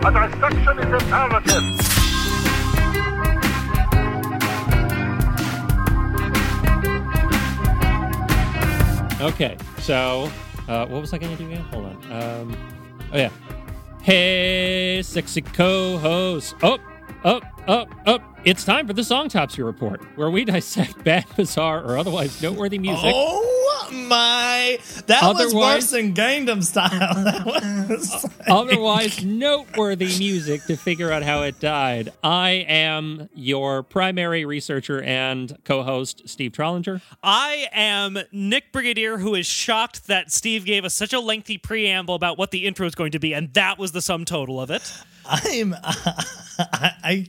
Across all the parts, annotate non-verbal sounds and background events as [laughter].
A dissection is imperative. Okay, so uh, what was I going to do again? Hold on. Um, oh yeah. Hey, sexy co-host. Up, up, up, up. It's time for the Songtopsy Report, where we dissect [laughs] bad, bizarre, or otherwise noteworthy music. Oh my! That was Otherwise- worse than Gangnam Style. [laughs] Was like- otherwise noteworthy music to figure out how it died. I am your primary researcher and co-host, Steve Trollinger. I am Nick Brigadier, who is shocked that Steve gave us such a lengthy preamble about what the intro is going to be, and that was the sum total of it. I'm [laughs] I, I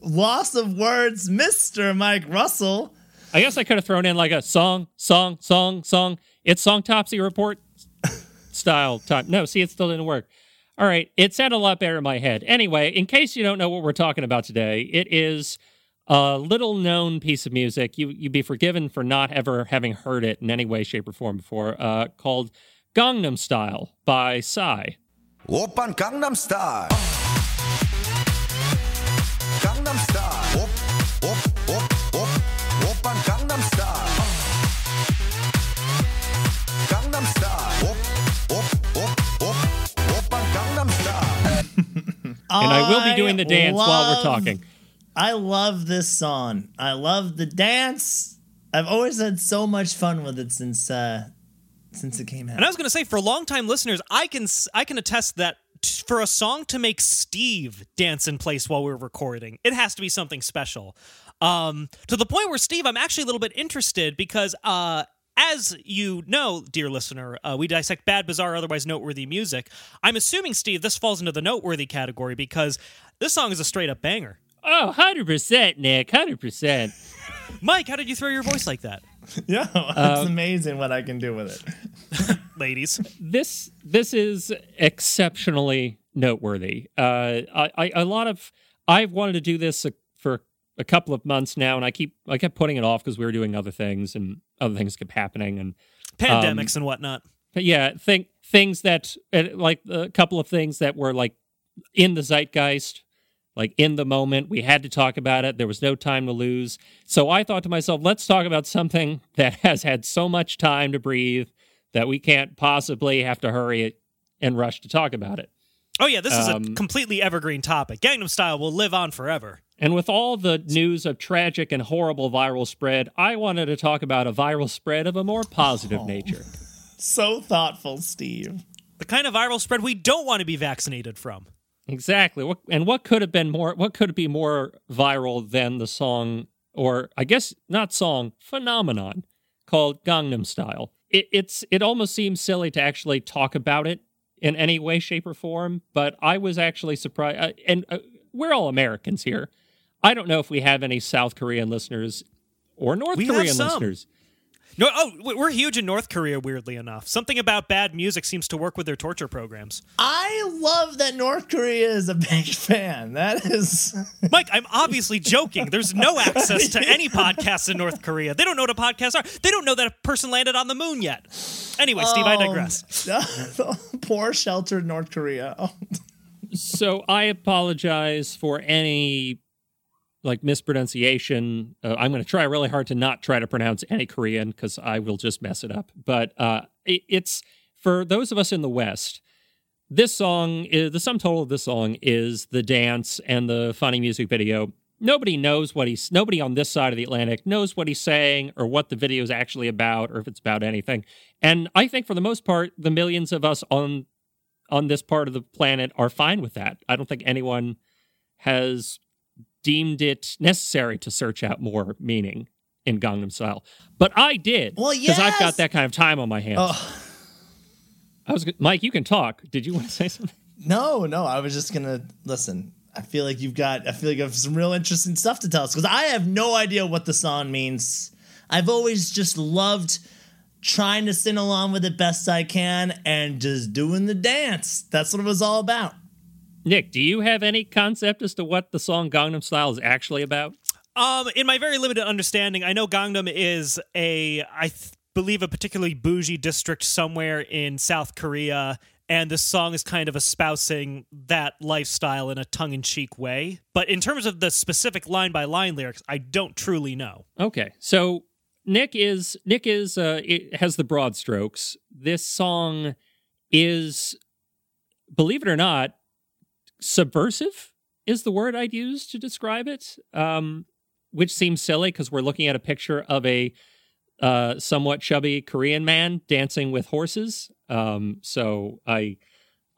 loss of words, Mister Mike Russell. I guess I could have thrown in like a song, song, song, song. It's songtopsy report style time. No, see, it still didn't work. All right, it sounded a lot better in my head. Anyway, in case you don't know what we're talking about today, it is a little known piece of music. You you'd be forgiven for not ever having heard it in any way, shape, or form before. Uh, called Gangnam Style by Psy. Open Gangnam Style. And I will be doing the dance while we're talking. I love this song. I love the dance. I've always had so much fun with it since uh since it came out. And I was going to say, for longtime listeners, I can I can attest that t- for a song to make Steve dance in place while we're recording, it has to be something special. Um, to the point where Steve, I'm actually a little bit interested because, uh, as you know, dear listener, uh, we dissect bad, bizarre, otherwise noteworthy music. I'm assuming, Steve, this falls into the noteworthy category because this song is a straight up banger. Oh, 100%, Nick, 100%. [laughs] Mike, how did you throw your voice like that, [laughs] yeah, it's amazing what I can do with it. [laughs] ladies? this this is exceptionally noteworthy. Uh, I, I a lot of I've wanted to do this a, for a couple of months now, and I keep I kept putting it off because we were doing other things and other things kept happening, and Pandemics and whatnot. but yeah, think things that uh, like a couple of things that were like in the zeitgeist, like in the moment. We had to talk about it. There was no time to lose. So I thought to myself, let's talk about something [laughs] that has had so much time to breathe that we can't possibly have to hurry it and rush to talk about it. Oh yeah, this is a Um, completely evergreen topic. Gangnam Style will live on forever. And with all the news of tragic and horrible viral spread, I wanted to talk about a viral spread of a more positive nature. [laughs] So thoughtful, Steve. The kind of viral spread we don't want to be vaccinated from. Exactly. What and what could have been more what could be more viral than the song or I guess not song, phenomenon called Gangnam Style. It, it's it almost seems silly to actually talk about it in any way shape or form, but I was actually surprised uh, and uh, we're all Americans here. I don't know if we have any South Korean listeners or North We have Korean some. listeners. No, oh, we- we're huge in North Korea. Weirdly enough, something about bad music seems to work with their torture programs. I love that North Korea is a big [laughs] fan. That is [laughs] Mike, I'm obviously joking. There's no access to any [laughs] podcasts in North Korea. They don't know what a podcast are. They don't know that a person landed on the moon yet. Anyway, Steve, I oh, digress. poor sheltered North Korea. Oh, so I apologize for any like mispronunciation. Uh, I'm going to try really hard to not try to pronounce any Korean because I will just mess it up. But uh, it, it's for those of us in the West. This song is the sum total of this song is the dance and the funny music video. Nobody knows what he's. Nobody on this side of the Atlantic knows what he's saying or what the video is actually about or if it's about anything. And I think for the most part, the millions of us on on this part of the planet are fine with that. I don't think anyone has deemed it necessary to search out more meaning in Gangnam Style. But I did. Well, Because I've got that kind of time on my hands. Oh. I was Mike, you can talk. Did you want to say something? no, no. I was just gonna listen. I feel like you've got. I feel like you have some real interesting stuff to tell us because I have no idea what the song means. I've always just loved trying to sing along with it best I can and just doing the dance. That's what it was all about. Nick, do you have any concept as to what the song Gangnam Style is actually about? Um, in my very limited understanding, I know Gangnam is a, I th- believe, a particularly bougie district somewhere in South Korea, and this song is kind of espousing that lifestyle in a tongue-in-cheek way. But in terms of the specific line-by-line lyrics, I don't truly know. Okay, so Nick is Nick is uh, it has the broad strokes. This song is, believe it or not, subversive is the word I'd use to describe it. Um, which seems silly because we're looking at a picture of a uh, somewhat chubby Korean man dancing with horses. Um, so I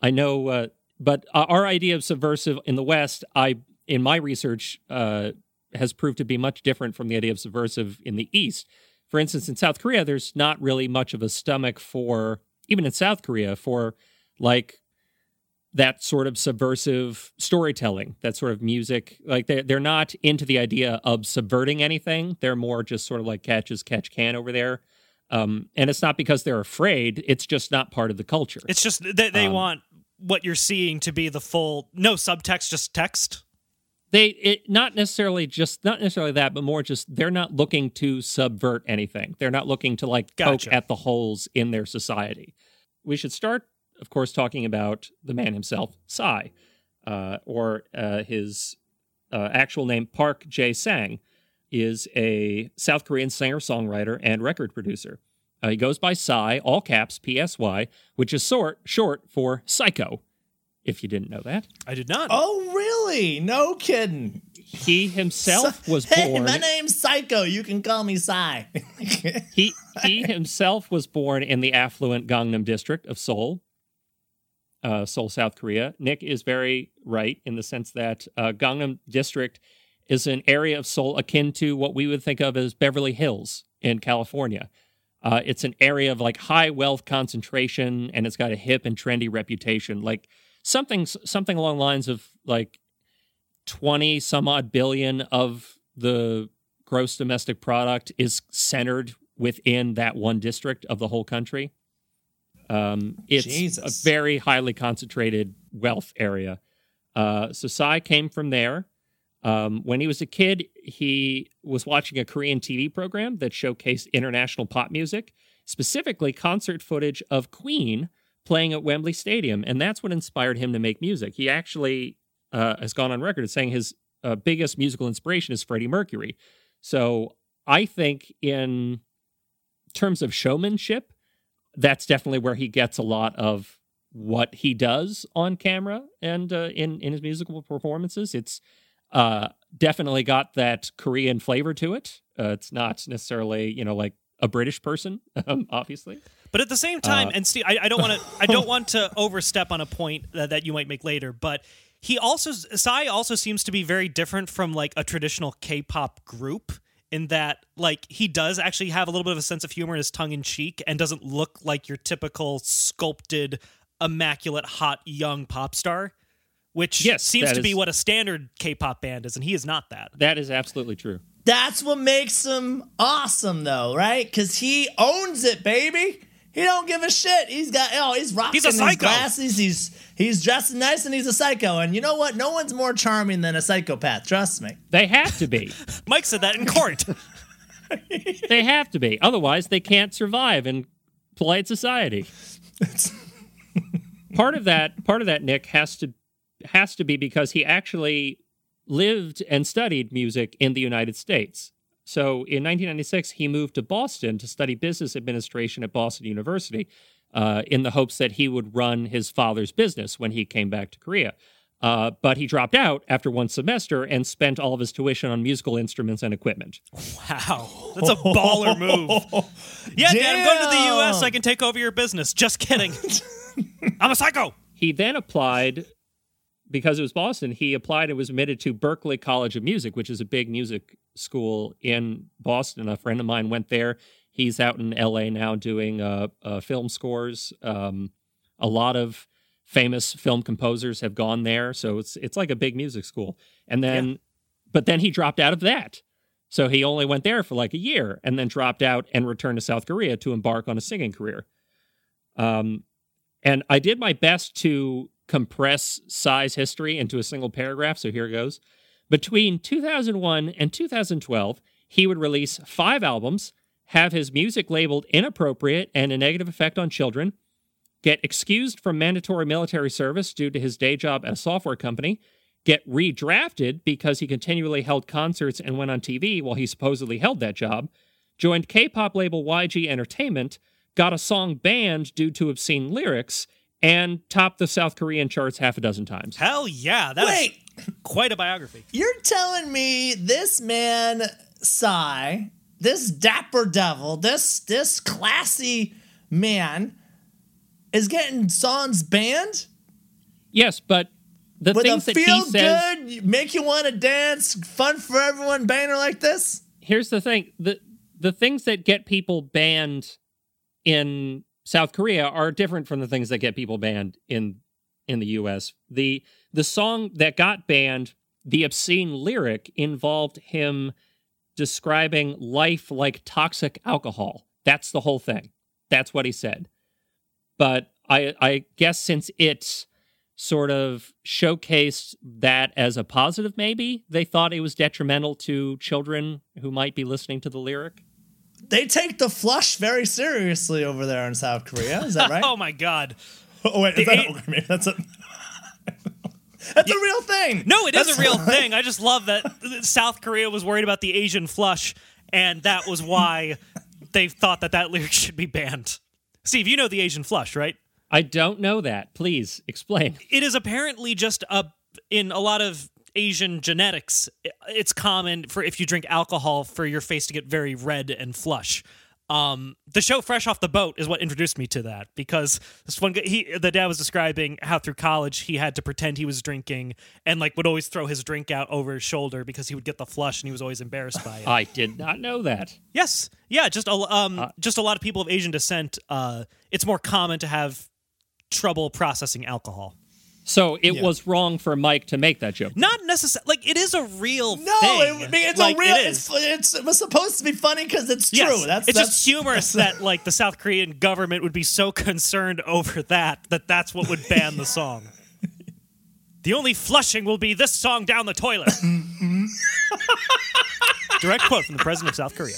I know, uh, but our idea of subversive in the West, I in my research, uh, has proved to be much different from the idea of subversive in the East. For instance, in South Korea, there's not really much of a stomach for even in South Korea for like that sort of subversive storytelling, that sort of music. Like they're, they're not into the idea of subverting anything. They're more just sort of like catch as catch can over there. Um, and it's not because they're afraid, it's just not part of the culture. It's just they, they Um, want what you're seeing to be the full no subtext, just text. they it not necessarily just not necessarily that but more just they're not looking to subvert anything they're not looking to like Gotcha. poke at the holes in their society we should start of course talking about the man himself psy uh, or uh, his uh, actual name park jae sang is a south korean singer songwriter and record producer uh, he goes by psy all caps psy which is short short for psycho if you didn't know that I did not. Oh, really? No kidding. he himself was Hey, born my name's Psycho. You can call me Psy. he he himself was born in the affluent Gangnam district of Seoul, uh, Seoul, South Korea. Nick is very right in the sense that uh, Gangnam district is an area of Seoul akin to what we would think of as Beverly Hills in California. Uh, it's an area of like high wealth concentration, and it's got a hip and trendy reputation, like something something along the lines of like twenty some odd billion of the gross domestic product is centered within that one district of the whole country. Um, it's Jesus. a very highly concentrated wealth area. Uh, so Psy came from there. Um, when he was a kid, he was watching a Korean TV program that showcased international pop music, specifically concert footage of Queen playing at Wembley Stadium, and that's what inspired him to make music. He actually uh, has gone on record as saying his uh, biggest musical inspiration is Freddie Mercury. So I think in terms of showmanship, that's definitely where he gets a lot of what he does on camera and uh, in in his musical performances. It's uh, definitely got that Korean flavor to it. Uh, it's not necessarily you know like a British person, [laughs] um, obviously. But at the same time, Uh, and Steve, I, I don't want to, I don't [laughs] want to overstep on a point that, that you might make later. But he also, Psy also seems to be very different from like a traditional K-pop group in that, like, he does actually have a little bit of a sense of humor, and is tongue in cheek, and doesn't look like your typical sculpted, immaculate, hot young pop star. Which Yes, seems that to be what a standard K-pop band is, and he is not that. That is absolutely true. That's what makes him awesome, though, right? Because he owns it, baby. He don't give a shit. He's got oh, he's rocking He's a his psycho. glasses. He's he's dressed nice and he's a psycho. And you know what? No one's more charming than a psychopath. Trust me. They have to be. [laughs] Mike said that in court. [laughs] [laughs] they have to be. Otherwise, they can't survive in polite society. part of that, part of that, Nick has to has to be because he actually lived and studied music in the United States. So in 1996, he moved to Boston to study business administration at Boston University, uh, in the hopes that he would run his father's business when he came back to Korea. Uh, but he dropped out after one semester and spent all of his tuition on musical instruments and equipment. Wow, that's a baller move. [laughs] Yeah, Dad, I'm going to the U.S. I can take over your business. Just kidding. [laughs] I'm a psycho. He then applied because it was Boston. He applied and was admitted to Berklee College of Music, which is a big music school in Boston. A friend of mine went there. He's out in L.A. now doing uh, uh, film scores. Um, a lot of famous film composers have gone there, so it's it's like a big music school. And then, but then he dropped out of that. So he only went there for like a year and then dropped out and returned to South Korea to embark on a singing career. Um, and I did my best to compress Psy's history into a single paragraph. So here it goes. Between 2001 and 2012, he would release five albums, have his music labeled inappropriate and a negative effect on children, get excused from mandatory military service due to his day job at a software company, get redrafted because he continually held concerts and went on TV while he supposedly held that job, joined K pop label YG Entertainment, got a song banned due to obscene lyrics, and topped the South Korean charts half a dozen times. Hell yeah, that's Wait, quite a biography. you're telling me this man, Psy, this dapper devil, this this classy man, is getting songs banned Yes, but the with a things that he feel says. good, make you want to dance, fun for everyone banner like this? here's the thing the the things that get people banned in South Korea are different from the things that get people banned in in the US. The the song that got banned, the obscene lyric involved him describing life like toxic alcohol. That's the whole thing. That's what he said. But I I guess since it sort of showcased that as a positive maybe they thought it was detrimental to children who might be listening to the lyric They take the flush very seriously over there in South Korea. Is that right? [laughs] Oh my god. [laughs] oh wait, is the that, eight- okay, maybe that's a [laughs] that's a real thing. No, it is That's a real thing. I just love that South Korea was worried about the Asian flush, and that was why they thought that that lyric should be banned. Steve, you know the Asian flush, right? I don't know that. Please explain. It is apparently just a in a lot of Asian genetics. It's common for if you drink alcohol for your face to get very red and flush. Um, the show Fresh Off the Boat is what introduced me to that because this one guy, he the dad was describing how through college he had to pretend he was drinking and like would always throw his drink out over his shoulder because he would get the flush and he was always embarrassed by it. [laughs] I did not know that. Yes, yeah, just a um, just a lot of people of Asian descent. Uh, it's more common to have trouble processing alcohol. So it was wrong for Mike to make that joke. Not necessarily like it is a real No, thing. it, I mean, it's Like, a real. It it's, it's it was supposed to be funny because it's true. Yes. That's it's that's, just humorous [laughs] that like the South Korean government would be so concerned over that that that's what would ban the song. the only flushing will be this song down the toilet. [laughs] [laughs] Direct quote from the president of South Korea.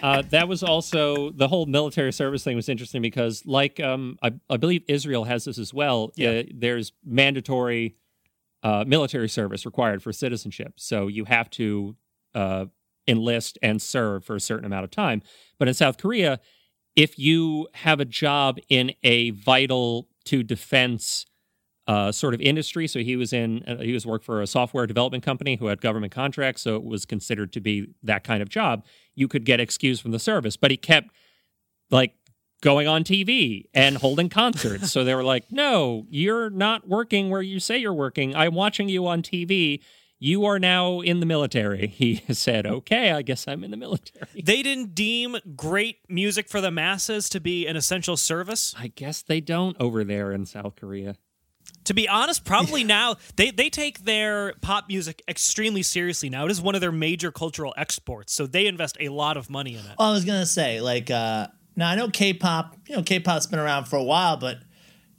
Uh, that was also the whole military service thing was interesting because, like, um, I, I believe Israel has this as well. Yeah. Uh, there's mandatory uh, military service required for citizenship, so you have to uh, enlist and serve for a certain amount of time. But in South Korea, if you have a job in a vital to defense uh, sort of industry. So he was in, uh, he was worked for a software development company who had government contracts. So it was considered to be that kind of job. You could get excused from the service, but he kept like going on TV and holding [laughs] concerts. so they were like, no, you're not working where you say you're working. I'm watching you on TV. You are now in the military. [laughs] He said, okay, I guess I'm in the military. They didn't deem great music for the masses to be an essential service. I guess they don't over there in South Korea. To be honest, probably now they, they take their pop music extremely seriously now. It is one of their major cultural exports, so they invest a lot of money in it. Well, I was gonna say, like, uh now I know K-pop. You know, K-pop's been around for a while, but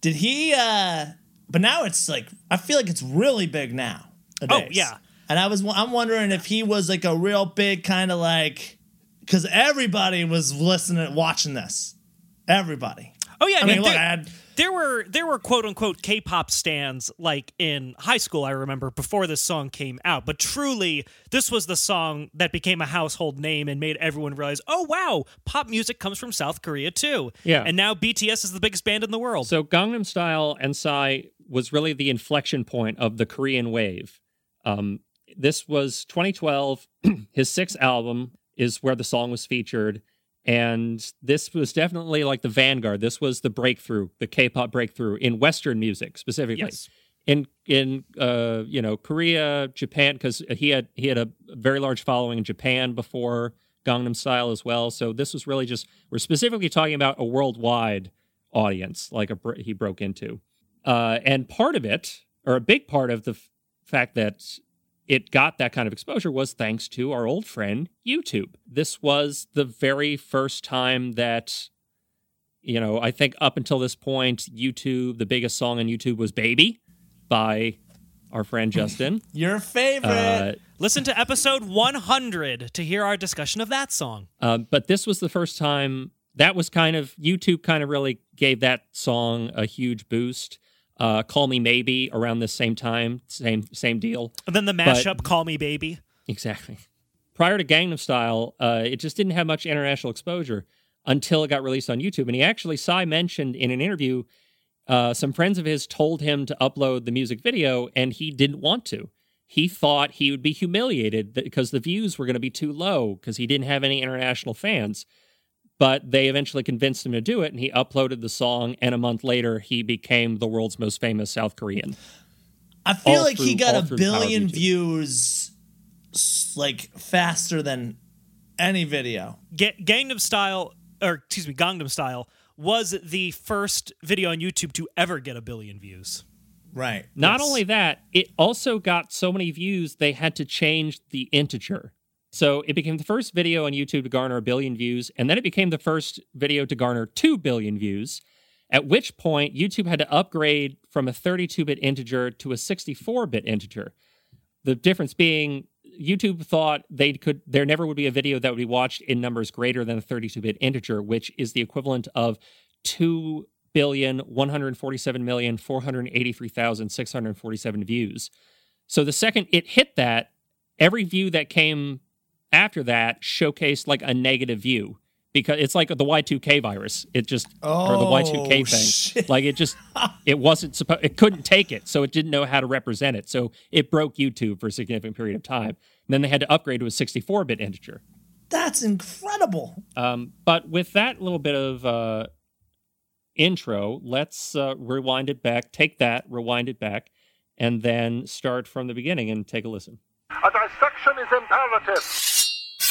did he? uh But now it's like I feel like it's really big now. Oh, yeah. And I was I'm wondering if he was like a real big kind of like because everybody was listening, watching this. Everybody. Oh yeah, I mean, look, there, I had there were there were quote unquote K-pop stands like in high school. I remember before this song came out, but truly, this was the song that became a household name and made everyone realize, oh wow, pop music comes from South Korea too. Yeah. and now BTS is the biggest band in the world. So Gangnam Style and Psy was really the inflection point of the Korean wave. Um, this was 2012. [clears throat] His sixth album is where the song was featured, and this was definitely like the vanguard. This was the breakthrough, the K-pop breakthrough in Western music specifically. yes, In in uh, you know Korea, Japan, because he had he had a very large following in Japan before Gangnam Style as well. So this was really just we're specifically talking about a worldwide audience, like a he broke into, uh, and part of it, or a big part of the f- fact that it got that kind of exposure was thanks to our old friend YouTube. This was the very first time that, you know, I think up until this point, YouTube, the biggest song on YouTube was Baby by our friend [laughs] Justin. your favorite. Uh, listen to episode 100 to hear our discussion of that song. Uh, but this was the first time that was kind of YouTube kind of really gave that song a huge boost. Uh, Call Me Maybe around the same time, same same deal. And then the mashup, "Call Me Baby." Exactly. Prior to Gangnam Style, uh, it just didn't have much international exposure until it got released on YouTube. And he actually, Psy mentioned in an interview, uh, some friends of his told him to upload the music video, and he didn't want to. He thought he would be humiliated because the views were going to be too low because he didn't have any international fans. But they eventually convinced him to do it, and he uploaded the song. And a month later, he became the world's most famous South Korean. I feel all like he got a through the power of billion views like faster than any video. Ga- Gangnam Style, or excuse me, Gangnam Style was the first video on YouTube to ever get a billion views. Right. Not Yes. only that, it also got so many views they had to change the integer. So it became the first video on YouTube to garner a billion views, and then it became the first video to garner 2 billion views. At which point, YouTube had to upgrade from a 32 bit integer to a 64 bit integer. The difference being, YouTube thought they could there never would be a video that would be watched in numbers greater than a 32 bit integer, which is the equivalent of 2 billion 147 million 483,647 views. So the second it hit that, every view that came after that showcased like a negative view because it's like the Y2K virus. It just or the Oh, Y2K thing. shit. Like it just it wasn't supposed it couldn't take it, so it didn't know how to represent it. So it broke YouTube for a significant period of time. And then they had to upgrade to a 64-bit integer. That's incredible. Um, but with that little bit of uh, intro, let's uh, rewind it back, take that, rewind it back, and then start from the beginning and take a listen. A dissection is imperative.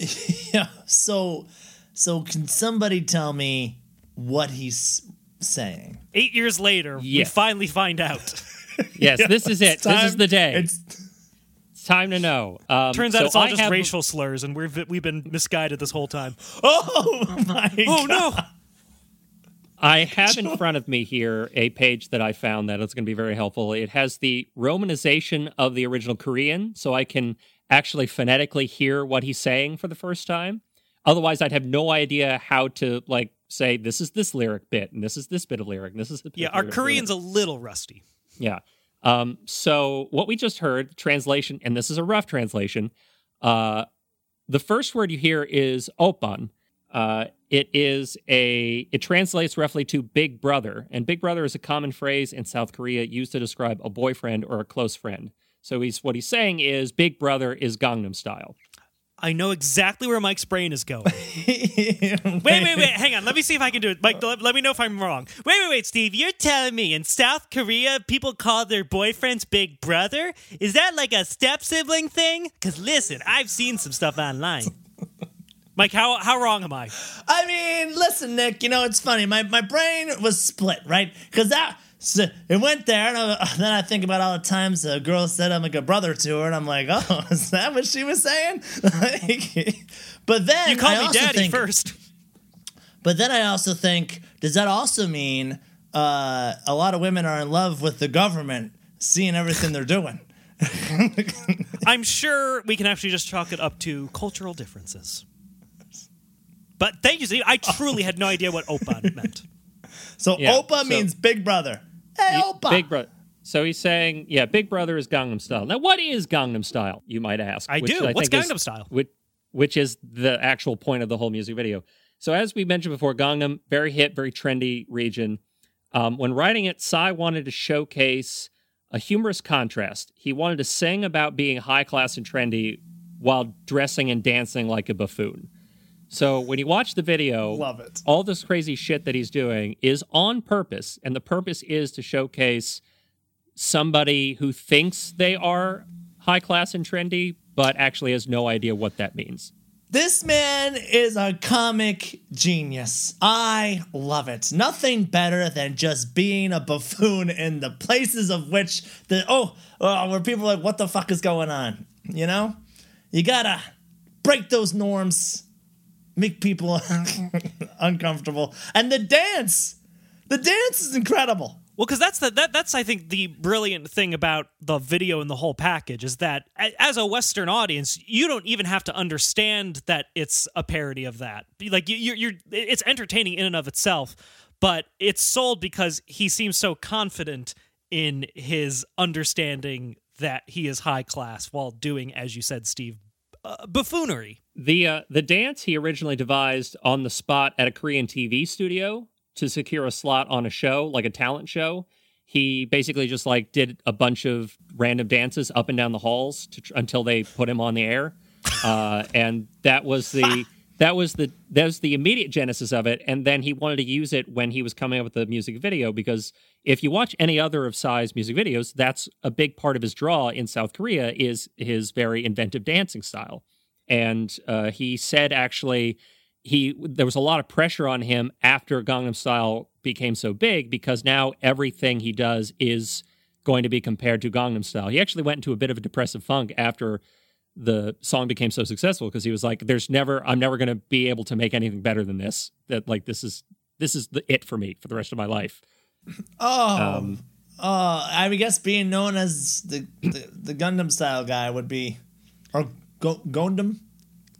[laughs] Yeah. So so can somebody tell me what he's saying? Eight years later, we finally find out. [laughs] Yes, this is it. It's This is the day. It's It's time to know. Um, Turns out so it's all I just have- racial slurs, and we've we've been misguided this whole time. Oh [laughs] my Oh god. no! I have in front of me here a page that I found that is going to be very helpful. It has the romanization of the original Korean, so I can actually phonetically hear what he's saying for the first time. Otherwise, I'd have no idea how to like say this is this lyric bit and this is this bit of lyric and this is the Yeah, our Korean's a little rusty. Yeah. Um, so what we just heard, translation, and this is a rough translation. Uh, the first word you hear is oppan. Uh, it is a it translates roughly to big brother, and big brother is a common phrase in South Korea used to describe a boyfriend or a close friend. So he's what he's saying is big brother is Gangnam style. I know exactly where Mike's brain is going. [laughs] wait, Wait, wait, wait. Hang on. Let me see if I can do it. Mike, let, let me know if I'm wrong. Wait, wait, wait, Steve. You're telling me in South Korea people call their boyfriends big brother? Is that like a step sibling thing? Because listen, I've seen some stuff online. [laughs] Mike, how how wrong am I? I mean, listen, Nick. You know, it's funny. My my brain was split, right? Because that so it went there, and I, [laughs] then I think about all the times a girl said I'm like a brother to her, and I'm like, oh, [laughs] is that what she was saying? [laughs] Like, but then You called I me also daddy think, first. But then I also think, does that also mean uh, a lot of women are in love with the government seeing everything they're doing? I'm sure we can actually just chalk it up to cultural differences. But thank you, Steve. I truly had no idea what Oppa meant. So Yeah, Oppa so- means big brother. Big brother. So he's saying, yeah, Big Brother is Gangnam Style. Now, what is Gangnam Style? You might ask. I do. What's think is- Gangnam Style? Which, which is the actual point of the whole music video. So, as we mentioned before, Gangnam, very hip, very trendy region. Um, when writing it, Psy wanted to showcase a humorous contrast. He wanted to sing about being high class and trendy while dressing and dancing like a buffoon. So, when you watch the video, Love it. all this crazy shit that he's doing is on purpose and the purpose is to showcase somebody who thinks they are high class and trendy but actually has no idea what that means This man is a comic genius. I love it. Nothing better than just being a buffoon in the places of which the oh, oh where people are like, what the fuck is going on? You know? You gotta break those norms, make people [laughs] uncomfortable. And the dance! The dance is incredible. Well, because that's the that that's I think the brilliant thing about the video and the whole package is that as a Western audience, you don't even have to understand that it's a parody of that. Like you, you're, you're it's entertaining in and of itself, but it's sold because he seems so confident in his understanding that he is high class while doing, as you said, Steve, uh, buffoonery. The uh, the dance he originally devised on the spot at a Korean TV studio to secure a slot on a show, like a talent show. He basically just like did a bunch of random dances up and down the halls to, tr- until they put him on the air, uh, and that was the [laughs] that was the that was the immediate genesis of it. And then he wanted to use it when he was coming up with the music video because if you watch any other of Psy's music videos, that's a big part of his draw in South Korea is his very inventive dancing style. And uh, he said actually he there was a lot of pressure on him after Gangnam Style became so big because now everything he does is going to be compared to Gangnam Style. He actually went into a bit of a depressive funk after the song became so successful because he was like there's never I'm never going to be able to make anything better than this. That like this is this is the it for me for the rest of my life. Oh, Um, uh, I guess being known as the, the, the Gundam style guy would be, or Go, Gundam?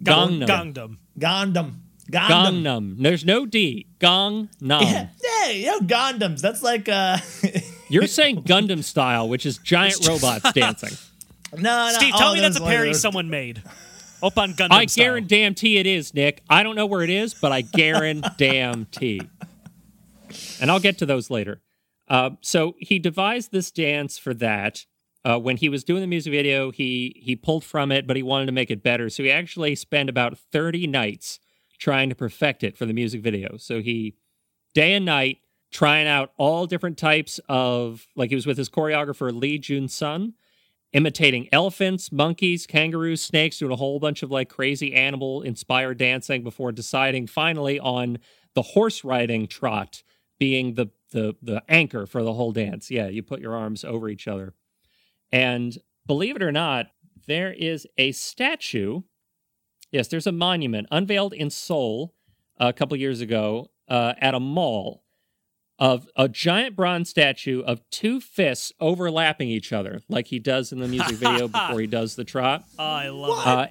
Gangnam. Gangnam. Gundam. Gundam. There's no D. Gangnam. Yeah, yeah, you know, Gundams. That's like, uh, [laughs] You're saying Gundam style, which is giant robots dancing. [laughs] no, no. Steve, oh, tell me that's a there's parody one- someone made. [laughs] Up on Gundam I style. guarantee it is, Nick. I don't know where it is, but I guarantee. and I'll get to those later. Uh, so he devised this dance for that. Uh, when he was doing the music video, he he pulled from it, but he wanted to make it better. So he actually spent about thirty nights trying to perfect it for the music video. So he day and night trying out all different types of like he was with his choreographer Lee Jun Sun imitating elephants, monkeys, kangaroos, snakes, doing a whole bunch of like crazy animal inspired dancing before deciding finally on the horse riding trot being the the the anchor for the whole dance. Yeah, you put your arms over each other. And believe it or not, there is a statue. Yes, there's a monument unveiled in Seoul a couple years ago uh, at a mall of a giant bronze statue of two fists overlapping each other, like he does in the music [laughs] video before he does the trot. Oh, I love Uh,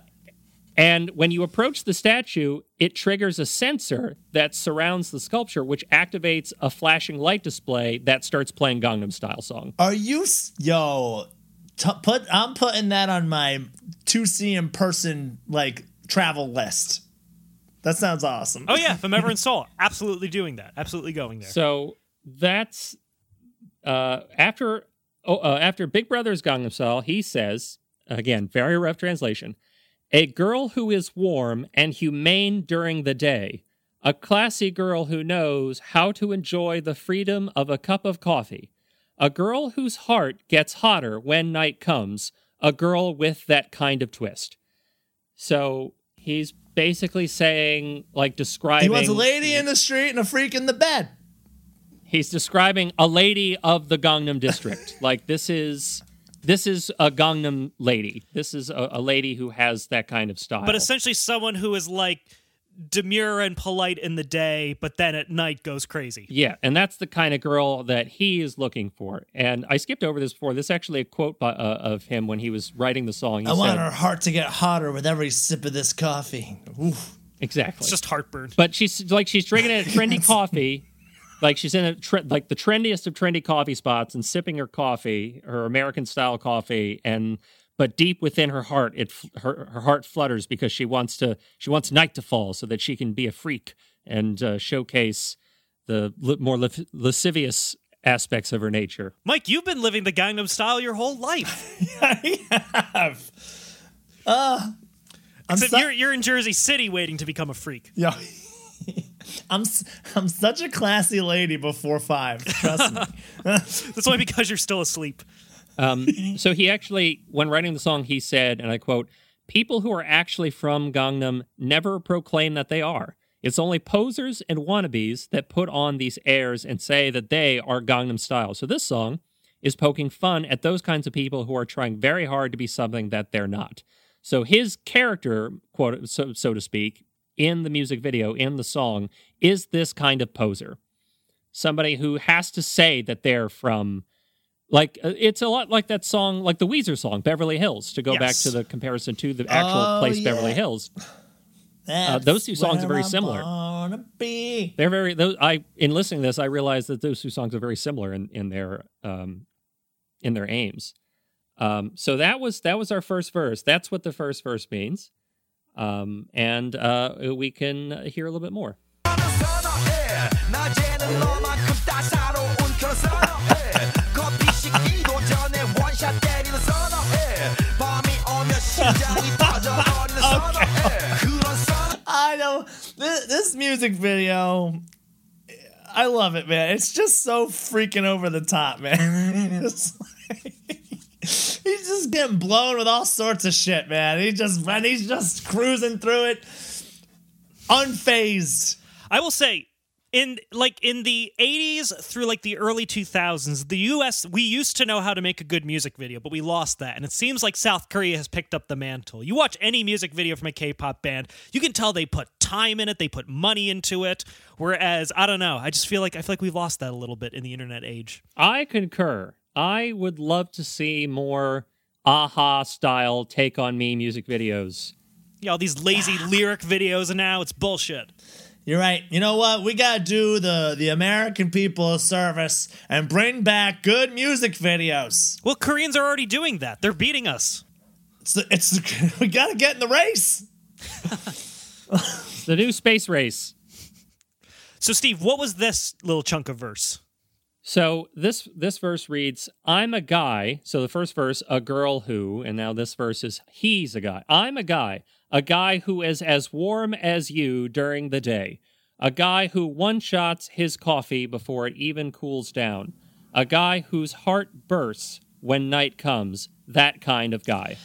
and when you approach the statue, it triggers a sensor that surrounds the sculpture, which activates a flashing light display that starts playing Gangnam Style song. Are you, s- yo, t- put, I'm putting that on my to see in person, like, travel list. That sounds awesome. Oh yeah, if I'm ever in [laughs] Seoul, absolutely doing that. Absolutely going there. So that's uh, after oh, uh, after Big Brother's Gangnam Style. He says again, very rough translation: a girl who is warm and humane during the day, a classy girl who knows how to enjoy the freedom of a cup of coffee, a girl whose heart gets hotter when night comes, a girl with that kind of twist. So he's basically saying, like, describing. he wants a lady in the street and a freak in the bed. He's describing a lady of the Gangnam district. [laughs] like this is this is a Gangnam lady. This is a, a lady who has that kind of style. but essentially, someone who is like demure and polite in the day, but then at night goes crazy. yeah, and that's the kind of girl that he is looking for. And I skipped over this before. This is actually a quote by, uh, of him when he was writing the song. He I said, want her heart to get hotter with every sip of this coffee. Oof. exactly. It's just heartburn. but she's like she's drinking a trendy [laughs] coffee like she's in a tre- like the trendiest of trendy coffee spots and sipping her coffee her american style coffee and but deep within her heart it f- her, her heart flutters because she wants to she wants night to fall so that she can be a freak and uh, showcase the li- more lasc- lascivious aspects of her nature Mike, you've been living the Gangnam style your whole life. [laughs] I have. Uh, I'm Except so- you're you're in Jersey City waiting to become a freak. Yo, I'm s- I'm such a classy lady before five. Trust me. [laughs] [laughs] That's only because you're still asleep. Um, so he actually, when writing the song, he said, and I quote, people who are actually from Gangnam never proclaim that they are. It's only posers and wannabes that put on these airs and say that they are Gangnam Style. So this song is poking fun at those kinds of people who are trying very hard to be something that they're not. So his character, quote so, so to speak, in the music video, in the song, is this kind of poser. Somebody who has to say that they're from like uh, it's a lot like that song, like the Weezer song, Beverly Hills, to go back to the comparison to the actual Oh, place yeah. Beverly Hills. That's those two songs are very I'm similar. They're very those I in listening to this, I realized that those two songs are very similar in, in their um in their aims. Um so that was that was our first verse. That's what the first verse means um, and uh, we can hear a little bit more. [laughs] I know this, this music video. I love it, man. It's just so freaking over the top, man. [laughs] It's like- he's just getting blown with all sorts of shit, man. He just man, he's just cruising through it, unfazed. I will say, in like in the 80s through like the early 2000s, the US we used to know how to make a good music video, but we lost that. And it seems like South Korea has picked up the mantle. You watch any music video from a K-pop band, you can tell they put time in it, they put money into it. Whereas I don't know, I just feel like I feel like we've lost that a little bit in the internet age. I concur. I would love to see more a-ha style take on me music videos. Yeah, all these lazy [sighs] lyric videos and now it's bullshit. You're right. You know what? We gotta do the the American people a service and bring back good music videos. Well, Koreans are already doing that. They're beating us. It's the, it's the, [laughs] we gotta get in the race. [laughs] The new space race. So Steve, what was this little chunk of verse? So this this verse reads, "I'm a guy." So the first verse, a girl who, and now this verse is he's a guy. I'm a guy, a guy who is as warm as you during the day, a guy who one shots his coffee before it even cools down, a guy whose heart bursts when night comes. That kind of guy.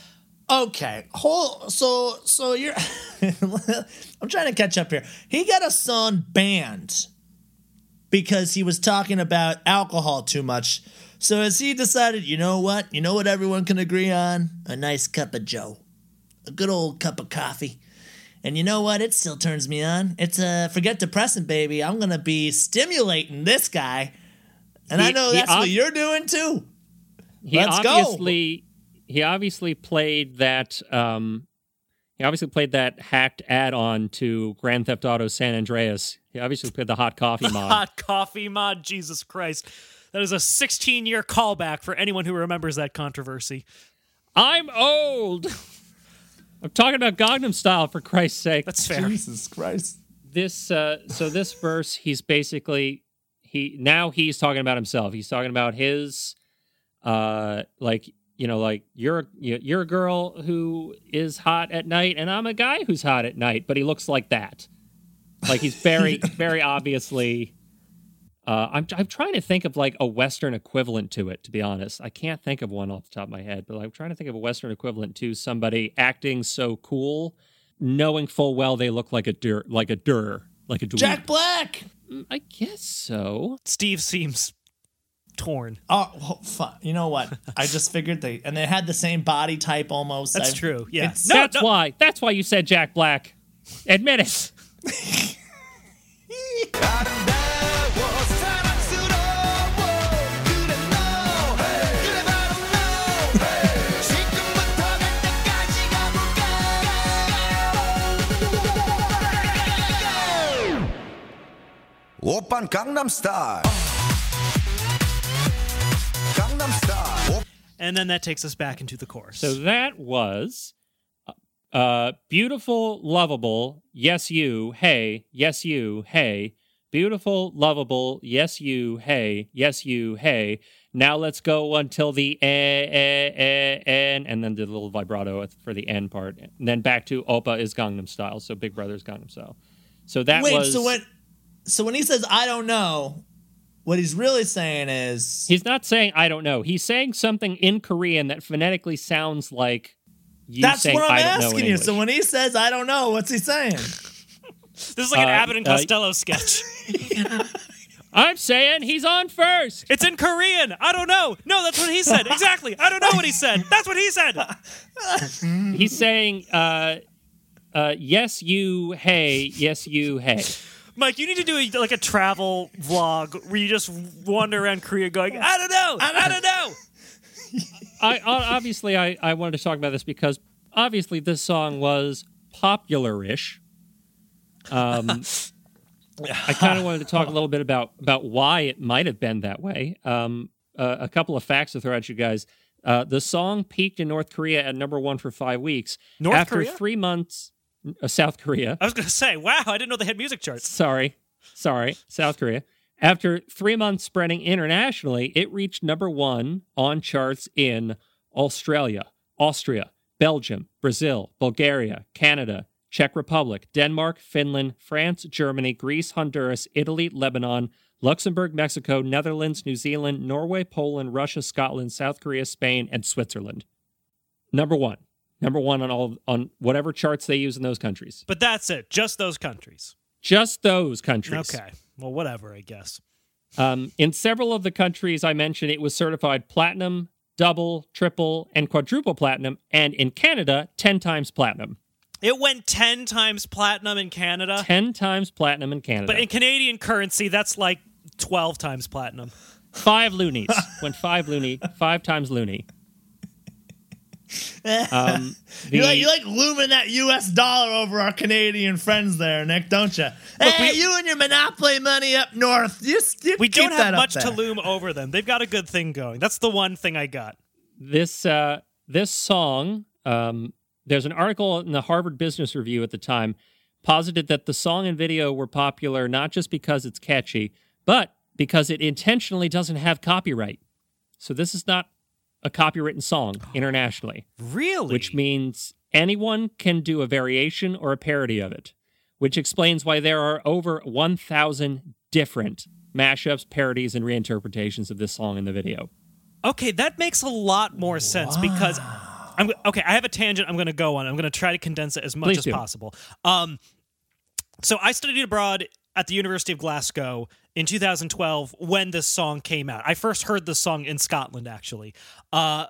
Okay, whole so so you're. [laughs] I'm trying to catch up here. He got a son banned because he was talking about alcohol too much. So as he decided? You know what? You know what everyone can agree on? A nice cup of Joe, a good old cup of coffee. And you know what? It still turns me on. It's a forget depressant, baby. I'm gonna be stimulating this guy, and I know that's ob- what you're doing too. He Let's go. obviously he obviously played that um he obviously played that hacked add-on to Grand Theft Auto San Andreas. He obviously played the hot coffee [laughs] mod. Hot coffee mod, Jesus Christ. That is a 16 year callback for anyone who remembers that controversy. I'm old. I'm talking about Gangnam Style for Christ's sake. That's fair. Jesus Christ. this uh so this verse he's basically he now he's talking about himself. He's talking about his uh like you know like you're you're a girl who is hot at night and I'm a guy who's hot at night, but he looks like that. Like he's very [laughs] very obviously uh, I'm I'm trying to think of like a Western equivalent to it. To be honest, I can't think of one off the top of my head. But I'm trying to think of a Western equivalent to somebody acting so cool, knowing full well they look like a dur, like a dur, like a dweeb. Jack Black. I guess so. Steve seems torn. Oh, well, fuck. You know what? [laughs] I just figured they and they had the same body type almost. That's I've- true. Yeah. No, that's no. why. That's why you said Jack Black. Admit it. 아름다워 사랑스러워 그래 너 그래 바로 너 지금부터 갈 때까지 가볼까 오빤 강남스타일 강남스타일 And then that takes us back into the chorus. So that was uh beautiful, lovable, yes you, hey, yes you, hey. Beautiful, lovable, yes you, hey, yes you, hey. Now let's go until the eh, eh, eh, en, and then the little vibrato for the end part. And then back to Oppa is Gangnam Style, so Big Brother's Gangnam Style. So that Wait, was so when so when he says I don't know, what he's really saying is He's not saying I don't know. He's saying something in Korean that phonetically sounds like you That's saying what I'm I don't asking you. So when he says I don't know, what's he saying? [laughs] This is like an Uh, Abbott and uh, Costello sketch. [laughs] I'm saying he's on first. it's in Korean. I don't know. No, that's what he said. Exactly. I don't know what he said. That's what he said. [laughs] He's saying, uh, uh, yes, you, hey, yes, you, hey. Mike, you need to do a, like a travel vlog where you just wander around Korea going, I don't know. I don't know. I obviously I, I wanted to talk about this because obviously this song was popular-ish. Um, I kind of wanted to talk a little bit about about why it might have been that way. Um, uh, a couple of facts to throw at you guys. Uh, the song peaked in North Korea at number one for five weeks. North After Korea? three months, uh, South Korea. I was going to say, wow, I didn't know they had music charts. Sorry, sorry, South Korea. After three months spreading internationally, it reached number one on charts in Australia, Austria, Belgium, Brazil, Bulgaria, Canada, Czech Republic, Denmark, Finland, France, Germany, Greece, Honduras, Italy, Lebanon, Luxembourg, Mexico, Netherlands, New Zealand, Norway, Poland, Russia, Scotland, South Korea, Spain, and Switzerland. Number one. Number one on all on whatever charts they use in those countries. But that's it. Just those countries. Just those countries. Okay. Well, whatever, I guess. Um, in several of the countries I mentioned, it was certified platinum, double, triple, and quadruple platinum, and in Canada, 10 times platinum. It went 10 times platinum in Canada. 10 times platinum in Canada. But in Canadian currency, that's like 12 times platinum. five loonies. Went five loony, five times loony. Um, [laughs] the, You like you like looming that U.S. dollar over our Canadian friends there, Nick, don't you? hey, we- you and your monopoly money up north. You, you We don't have much to loom over them. They've got a good thing going. That's the one thing I got. this uh, this song, um, there's an article in the Harvard Business Review at the time posited that the song and video were popular not just because it's catchy, but because it intentionally doesn't have copyright. So this is not a copywritten song internationally, Really? which means anyone can do a variation or a parody of it, which explains why there are over 1,000 different mashups, parodies, and reinterpretations of this song in the video. Okay, that makes a lot more sense because I'm okay. I have a tangent I'm going to go on. I'm going to try to condense it as much Please as do. possible. Um, so I studied abroad at the University of Glasgow in 2012 when this song came out. I first heard the song in Scotland, actually. Uh,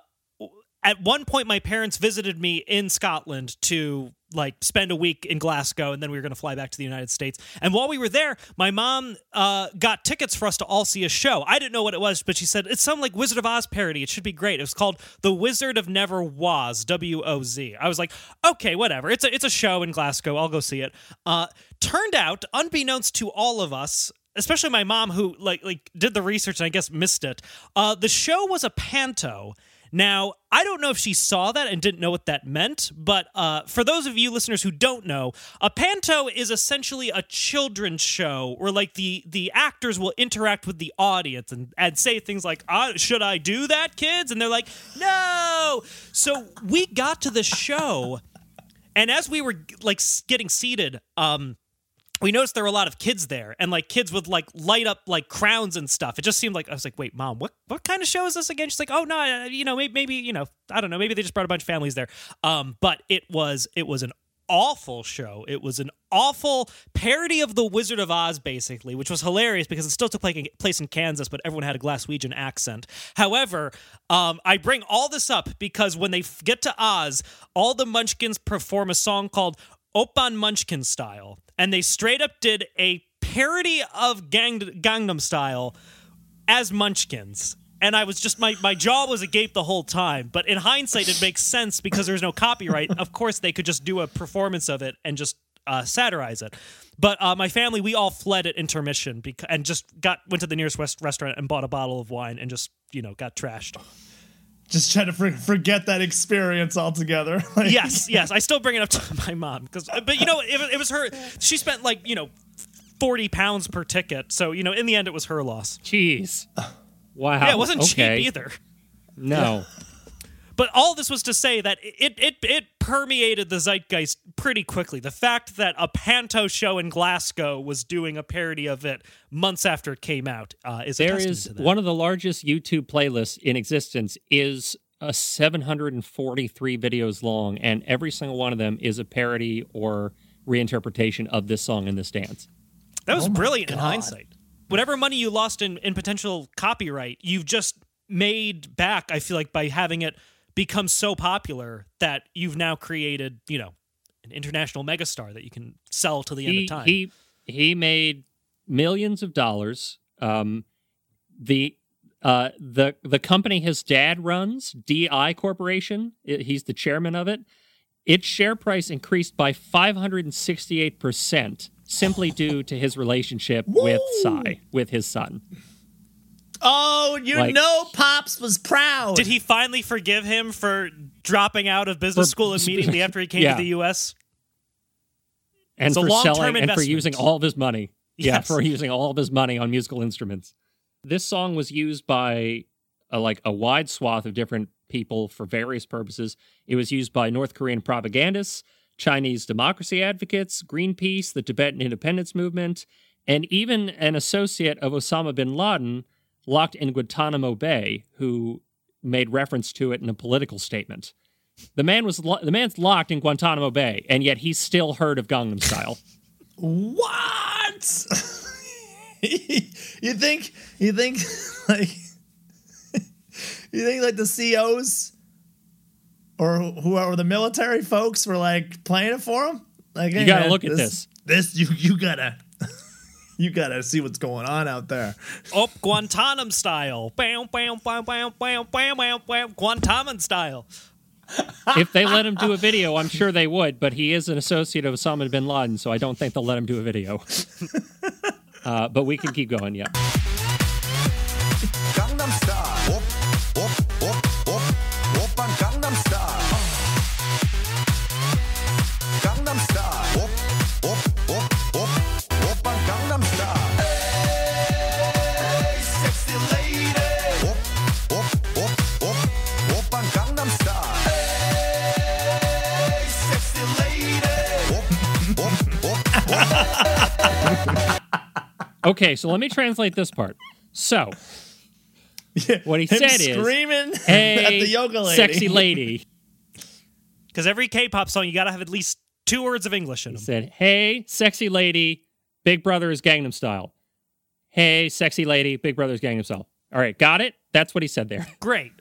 at one point, my parents visited me in Scotland to like spend a week in Glasgow, and then we were going to fly back to the United States. And while we were there, my mom uh, got tickets for us to all see a show. I didn't know what it was, but she said it's some like Wizard of Oz parody. It should be great. It was called The Wizard of Never Was, W O Z. I was like, okay, whatever. It's a it's a show in Glasgow. I'll go see it. Uh, turned out, unbeknownst to all of us, especially my mom who like like did the research and I guess missed it. Uh, the show was a panto. Now, I don't know if she saw that and didn't know what that meant, but uh, for those of you listeners who don't know, a panto is essentially a children's show where like the the actors will interact with the audience and, and say things like, uh, "Should I do that, kids?" And they're like, "No." So we got to the show, and as we were like getting seated, um, we noticed there were a lot of kids there and like kids with like light up like crowns and stuff. It just seemed like I was like, wait, mom, what what kind of show is this again? She's like, oh no, you know, maybe, maybe you know, I don't know, maybe they just brought a bunch of families there. Um, but it was it was an awful show. It was an awful parody of the Wizard of Oz, basically, which was hilarious because it still took place in- Kansas, but everyone had a Glaswegian accent. However, um, I bring all this up because when they get to Oz, all the Munchkins perform a song called Oppan Munchkin Style, and they straight up did a parody of Gang- Gangnam Style as Munchkins. And I was just my my jaw was agape the whole time. But in hindsight, it makes sense because there's no copyright. of course, they could just do a performance of it and just uh, satirize it. But uh, my family, we all fled at intermission because and just got went to the nearest west restaurant and bought a bottle of wine and just you know got trashed. Just try to forget that experience altogether. [laughs] Like, yes, yes. I still bring it up to [laughs] my mom because, uh, but you know, it, was- it was her. She spent like you know forty pounds per ticket, so you know, in the end, it was her loss. Jeez. Uh. Wow. Yeah, it wasn't okay. cheap either. No. But all this was to say that it it it permeated the zeitgeist pretty quickly. The fact that a panto show in Glasgow was doing a parody of it months after it came out uh, is a There testament is to that. one of the largest YouTube playlists in existence is uh, 743 videos long, and every single one of them is a parody or reinterpretation of this song and this dance. That was Oh my brilliant in hindsight. Whatever money you lost in, in potential copyright, you've just made back, I feel like, by having it become so popular that you've now created, you know, an international megastar that you can sell to the end of time. He he made millions of dollars. Um, the uh, the the company his dad runs, DI Corporation. i- he's the chairman of it. Its share price increased by 568 percent simply due to his relationship with Psy, with his son. Oh, you Like- know, Pops was proud. Did he finally forgive him for dropping out of business For- school immediately after he came [laughs] Yeah. to the U.S.? and It's for long-term selling and for using all of his money. Yeah, for using all of his money on musical instruments. This song was used by a, like a wide swath of different people for various purposes. It was used by North Korean propagandists, Chinese democracy advocates, Greenpeace, the Tibetan independence movement, and even an associate of Osama bin Laden locked in Guantanamo Bay who made reference to it in a political statement. The man was lo- the man's locked in Guantanamo Bay, and yet he's still heard of Gangnam Style. What? [laughs] you think? You think [laughs] like? you think like the COs or whoever the military folks were like playing it for him? Like, You hey, gotta man, look at this. This you you gotta. You gotta see what's going on out there. Oh, Guantanamo style. Bam, bam, bam, bam, bam, bam, bam, bam. Guantanamo style. if they let him do a video, I'm sure they would, but he is an associate of Osama bin Laden, so I don't think they'll let him do a video. [laughs] uh, but we can keep going, yeah. Okay, so let me translate this part. So, what he Him said is, screaming [laughs] hey, at the yoga lady. sexy lady. [laughs] Because every K-pop song, you got to have at least two words of English in He them. said, hey, sexy lady, Big Brother is Gangnam Style. Hey, sexy lady, Big Brother is Gangnam Style. All right, got it? That's what he said there. [laughs] Great.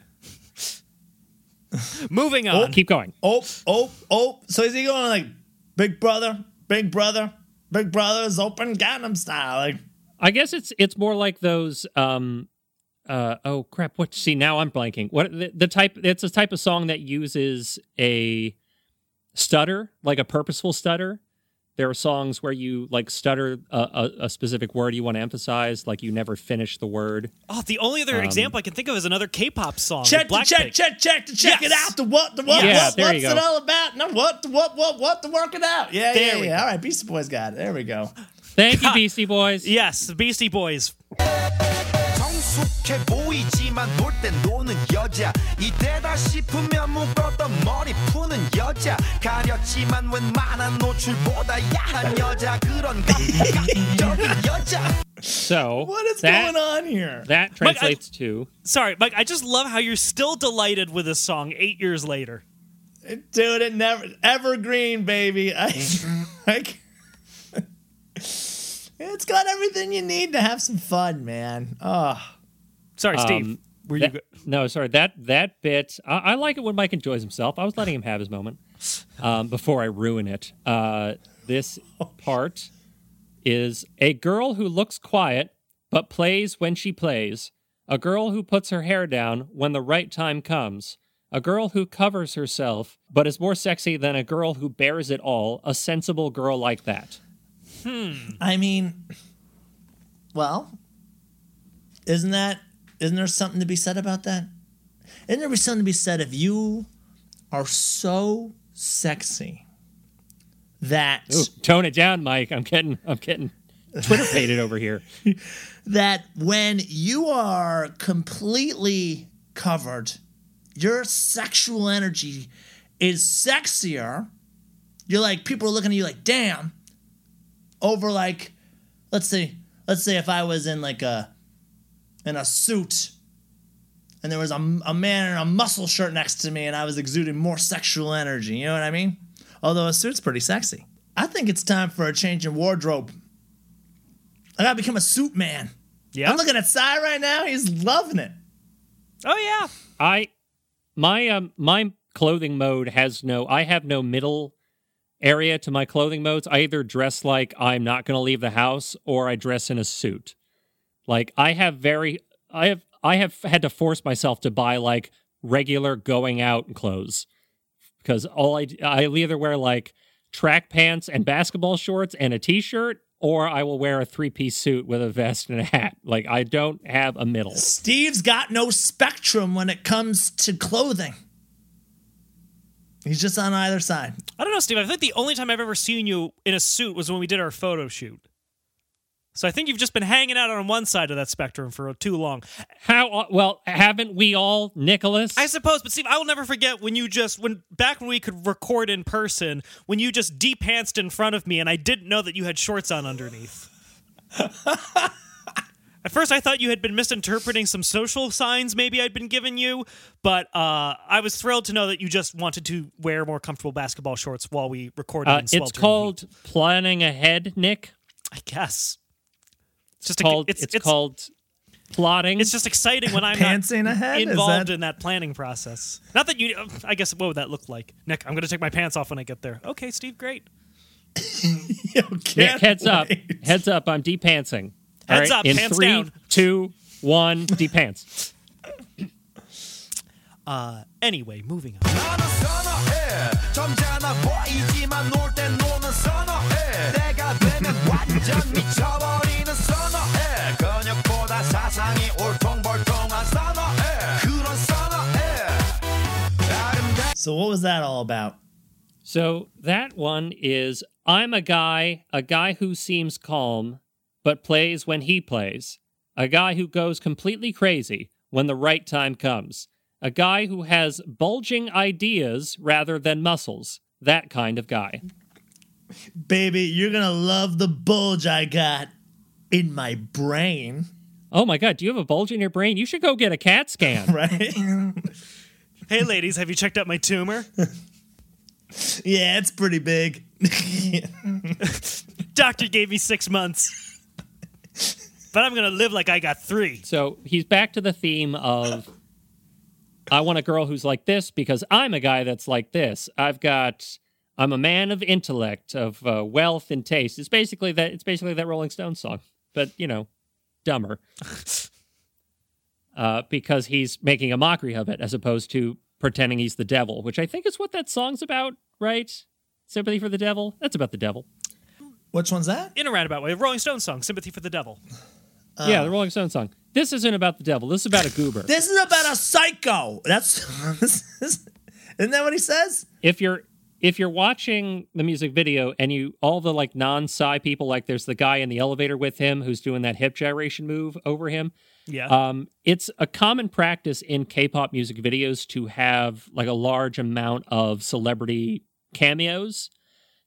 Moving oh, on. Oh, Keep going. Oh, oh, oh. So is he going like Big Brother, Big Brother, Big Brother is oppan Gangnam style? Like, I guess it's it's more like those um uh oh crap what see now I'm blanking. What the, the type it's a type of song that uses a stutter, like a purposeful stutter. There are songs where you like stutter a, a, a specific word you want to emphasize, like you never finish the word. Oh, the only other example I can think of is another K-pop song. check, with check, Blackpink. check, check, to check it out. The what, the what, Yeah, what, what's it all about? No, what, the what, what, what, what, to work it out. Yeah, There yeah, we yeah. go. All right, Beastie Boys got it. There we go. Thank you, Beastie Boys. Yes, the Beastie Boys. 성숙해 보이지만 볼 땐 노는 여자 이때다 싶으면 묶었던 머리 푸는 여자 가렸지만 웬만한 노출보다 야한 여자 그런 감각적인 [laughs] 여자 So What is that, going on here? That Mike, I- translates to Sorry, Mike, I just love how you're still delighted with this song eight years later. Dude, it never evergreen, baby. I, [laughs] like, it's got everything you need to have some fun, man. Oh, Sorry, Steve. Um, were you go- no, sorry. That that bit, I, I like it when Mike enjoys himself. I was letting him have his moment um, before I ruin it. Uh, this part is a girl who looks quiet but plays when she plays. A girl who puts her hair down when the right time comes. A girl who covers herself but is more sexy than a girl who bears it all. A sensible girl like that. Hmm. I mean, well, isn't that isn't there something to be said about that? Isn't there something to be said if you are so sexy that Ooh, tone it down, Mike. I'm getting I'm getting Twitter pated over here. [laughs] that when you are completely covered, your sexual energy is sexier. You're like people are looking at you like, damn. Over like, let's say, let's say if I was in like a in a suit and there was a, a man in a muscle shirt next to me and I was exuding more sexual energy. You know what I mean? Although a suit's pretty sexy. I think it's time for a change in wardrobe. I gotta become a suit man. Yeah. I'm looking at Cy right now. He's loving it. oh yeah. I my um my clothing mode has no I have no middle area to my clothing modes. I either dress like I'm not going to leave the house or I dress in a suit. Like I have very I have I have had to force myself to buy like regular going out clothes because all I I either wear like track pants and basketball shorts and a t-shirt or I will wear a three-piece suit with a vest and a hat. Like I don't have a middle. Steve's got no spectrum when it comes to clothing. He's just on either side. I don't know, Steve. I think the only time I've ever seen you in a suit was when we did our photo shoot. So I think you've just been hanging out on one side of that spectrum for too long. How uh, well haven't we all, Nicholas? I suppose, but Steve, I will never forget when you just when back when we could record in person, when you just depantsed in front of me and I didn't know that you had shorts on underneath. [laughs] At first, I thought you had been misinterpreting some social signs maybe I'd been giving you, but uh, I was thrilled to know that you just wanted to wear more comfortable basketball shorts while we recorded. Uh, in it's called heat. planning ahead, Nick. I guess. It's just Called a, it's, it's, it's called plotting. It's just exciting when I'm not Pantsing ahead? Involved that- in that planning process. Not that you. I guess what would that look like, Nick? I'm going to take my pants off when I get there. Okay, Steve, great. [laughs] Yo, Nick, can't heads up, heads up. I'm depantsing. Heads right? up, In pants three, down. Two, one, [laughs] deep pants. Uh, anyway, moving on. So, what was that all about? So, that one is I'm a guy, a guy who seems calm, but plays when he plays. A guy who goes completely crazy when the right time comes. A guy who has bulging ideas rather than muscles. That kind of guy. Baby, you're gonna love the bulge I got in my brain, Oh my God, do you have a bulge in your brain? You should go get a CAT scan. [laughs] right? Hey, ladies, have you checked out my tumor? [laughs] yeah, it's pretty big. [laughs] Doctor gave me six months, but I'm going to live like I got three. So he's back to the theme of I want a girl who's like this because I'm a guy that's like this. I've got I'm a man of intellect, of uh, wealth and taste. It's basically that. It's basically that Rolling Stones song, but you know, dumber. [laughs] uh, because he's making a mockery of it as opposed to pretending he's the devil, which I think is what that song's about, right? Sympathy for the devil. That's about the devil. Which one's that? In a roundabout way, Rolling Stones song, "Sympathy for the Devil." yeah, the Rolling Stones song. This isn't about the devil. This is about a goober. [laughs] This is about a psycho. That's [laughs] isn't that what he says? if you're if you're watching the music video and you all the like non-Psy people like there's the guy in the elevator with him who's doing that hip gyration move over him Yeah. um it's a common practice in k-pop music videos to have like a large amount of celebrity cameos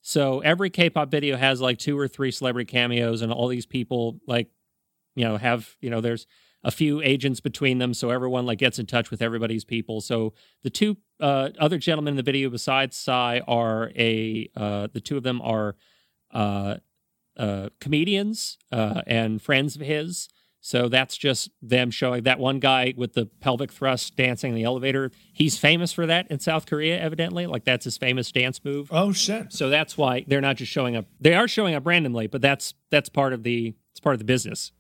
so every k-pop video has like two or three celebrity cameos and all these people like you know have you know there's a few agents between them so everyone like gets in touch with everybody's people. So the two uh, other gentlemen in the video besides Psy are a uh, the two of them are uh, uh, comedians uh, and friends of his so that's just them showing that one guy with the pelvic thrust dancing in the elevator. He's famous for that in South Korea, evidently. Like that's his famous dance move. Oh shit! So that's why they're not just showing up. They are showing up randomly, but that's that's part of the it's part of the business.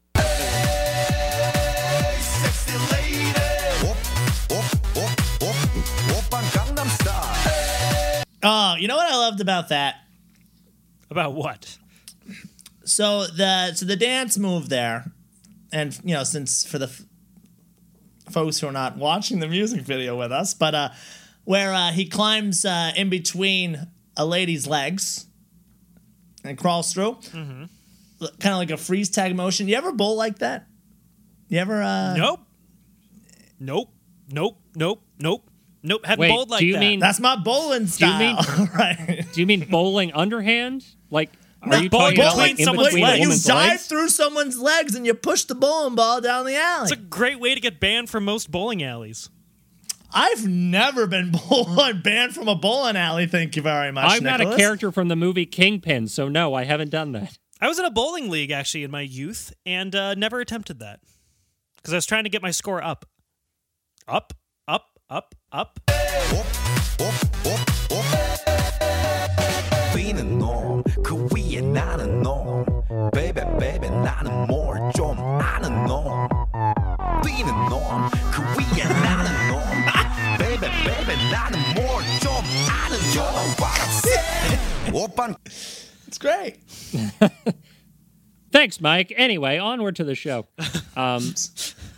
Oh, you know what I loved about that? About what? So the so the dance move there and you know since for the f- folks who are not watching the music video with us, but uh, where uh, he climbs uh, in between a lady's legs and crawls through, kind of like a freeze tag motion. You ever bowl like that? You ever? Uh, Nope. Nope. Nope. Nope. Nope. Nope. Haven't Wait, bowled like do you that. mean- That's my bowling you mean- style, [laughs] right? do you mean bowling underhand like Are you bowling talking about like between in someone's between legs. you dive legs? through someone's legs and you push the bowling ball down the alley. It's a great way to get banned from most bowling alleys. I've never been [laughs] banned from a bowling alley. Thank you very much. I'm not a character from the movie Kingpin, so no, I haven't done that. I was in a bowling league actually in my youth and uh, never attempted that because I was trying to get my score up, up, up, up, up. 뛰 는 놈, 그 위에 나는 놈. Baby, baby, 나는 뭘 좀 아는 놈. 뛰는 놈, 그 위에 나는 놈. [laughs] Baby, baby, 나는 뭘 좀 아는 놈. You know what I'm saying? 오빤 [laughs] It's great. Thanks, Mike. Anyway, onward to the show. Um, [laughs]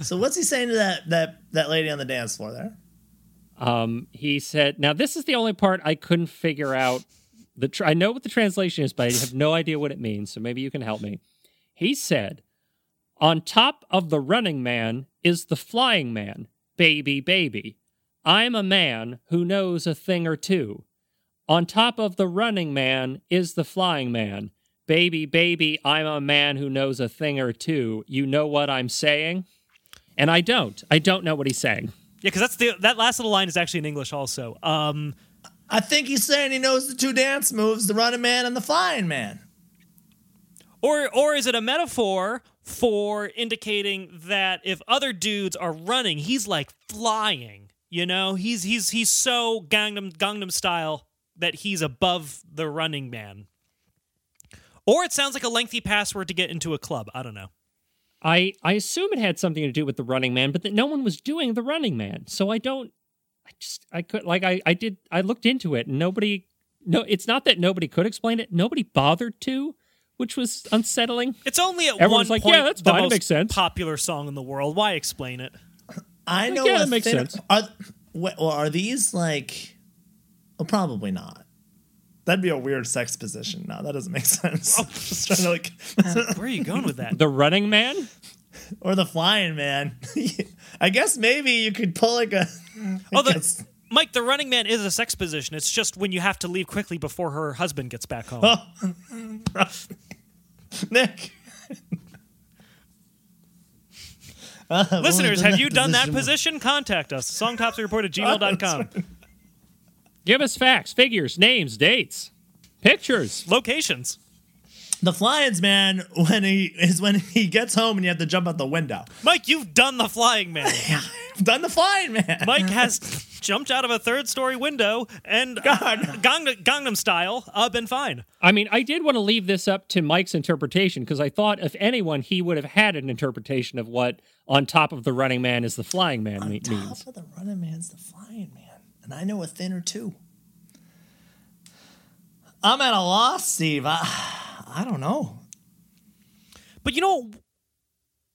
So what's he saying to that that that lady on the dance floor there? um, he said, "Now this is the only part I couldn't figure out. the tr- I know what the translation is, but I have no idea what it means. So maybe you can help me." He said, "On top of the running man is the flying man, baby, baby. I'm a man who knows a thing or two. On top of the running man is the flying man." Baby, baby, I'm a man who knows a thing or two. You know what I'm saying? And I don't. I don't know what he's saying. Yeah, because that's the that last little line is actually in English also. Um, I think he's saying he knows the two dance moves: the running man and the flying man. or or is it a metaphor for indicating that if other dudes are running, he's like flying? You know, he's he's he's so Gangnam Gangnam style that he's above the running man. Or it sounds like a lengthy password to get into a club. I don't know. I I assume it had something to do with the Running Man, but that no one was doing the Running Man, so I don't. I just I could like I I did I looked into it and nobody no it's not that nobody could explain it nobody bothered to, which was unsettling. It's only at Everyone's one like, point "Yeah, that's the fine, it most makes sense." popular song in the world. Why explain it? [clears throat] I know. yeah, a that makes thin- sense. Are, well, are these like? Well, probably not. That'd be a weird sex position. No, that doesn't make [laughs] sense. Oh. Just trying to like, Where are you going with that? The Running Man. Or the flying man. [laughs] I guess maybe you could pull like a. [laughs] Oh, the, Mike, the running man is a sex position. It's just when you have to leave quickly before her husband gets back home. Oh. [laughs] Nick. Uh, Listeners, have you done that position- position? Contact us. Songtopsyreport at gmail.com. Give us facts, figures, names, dates, pictures. Locations. The flying's man when he is when he gets home and you have to jump out the window. Mike, you've done the flying man. [laughs] I've done the flying man. Mike has jumped out of a third story window and uh, Gangnam, Gangnam style, uh, been fine. I mean, I did want to leave this up to Mike's interpretation because I thought if anyone, he would have had an interpretation of what on top of the running man is the flying man me- Top means. of the running man's the flying man, and I know a thinner too. I'm at a loss, Steve. I, I don't know. But you know,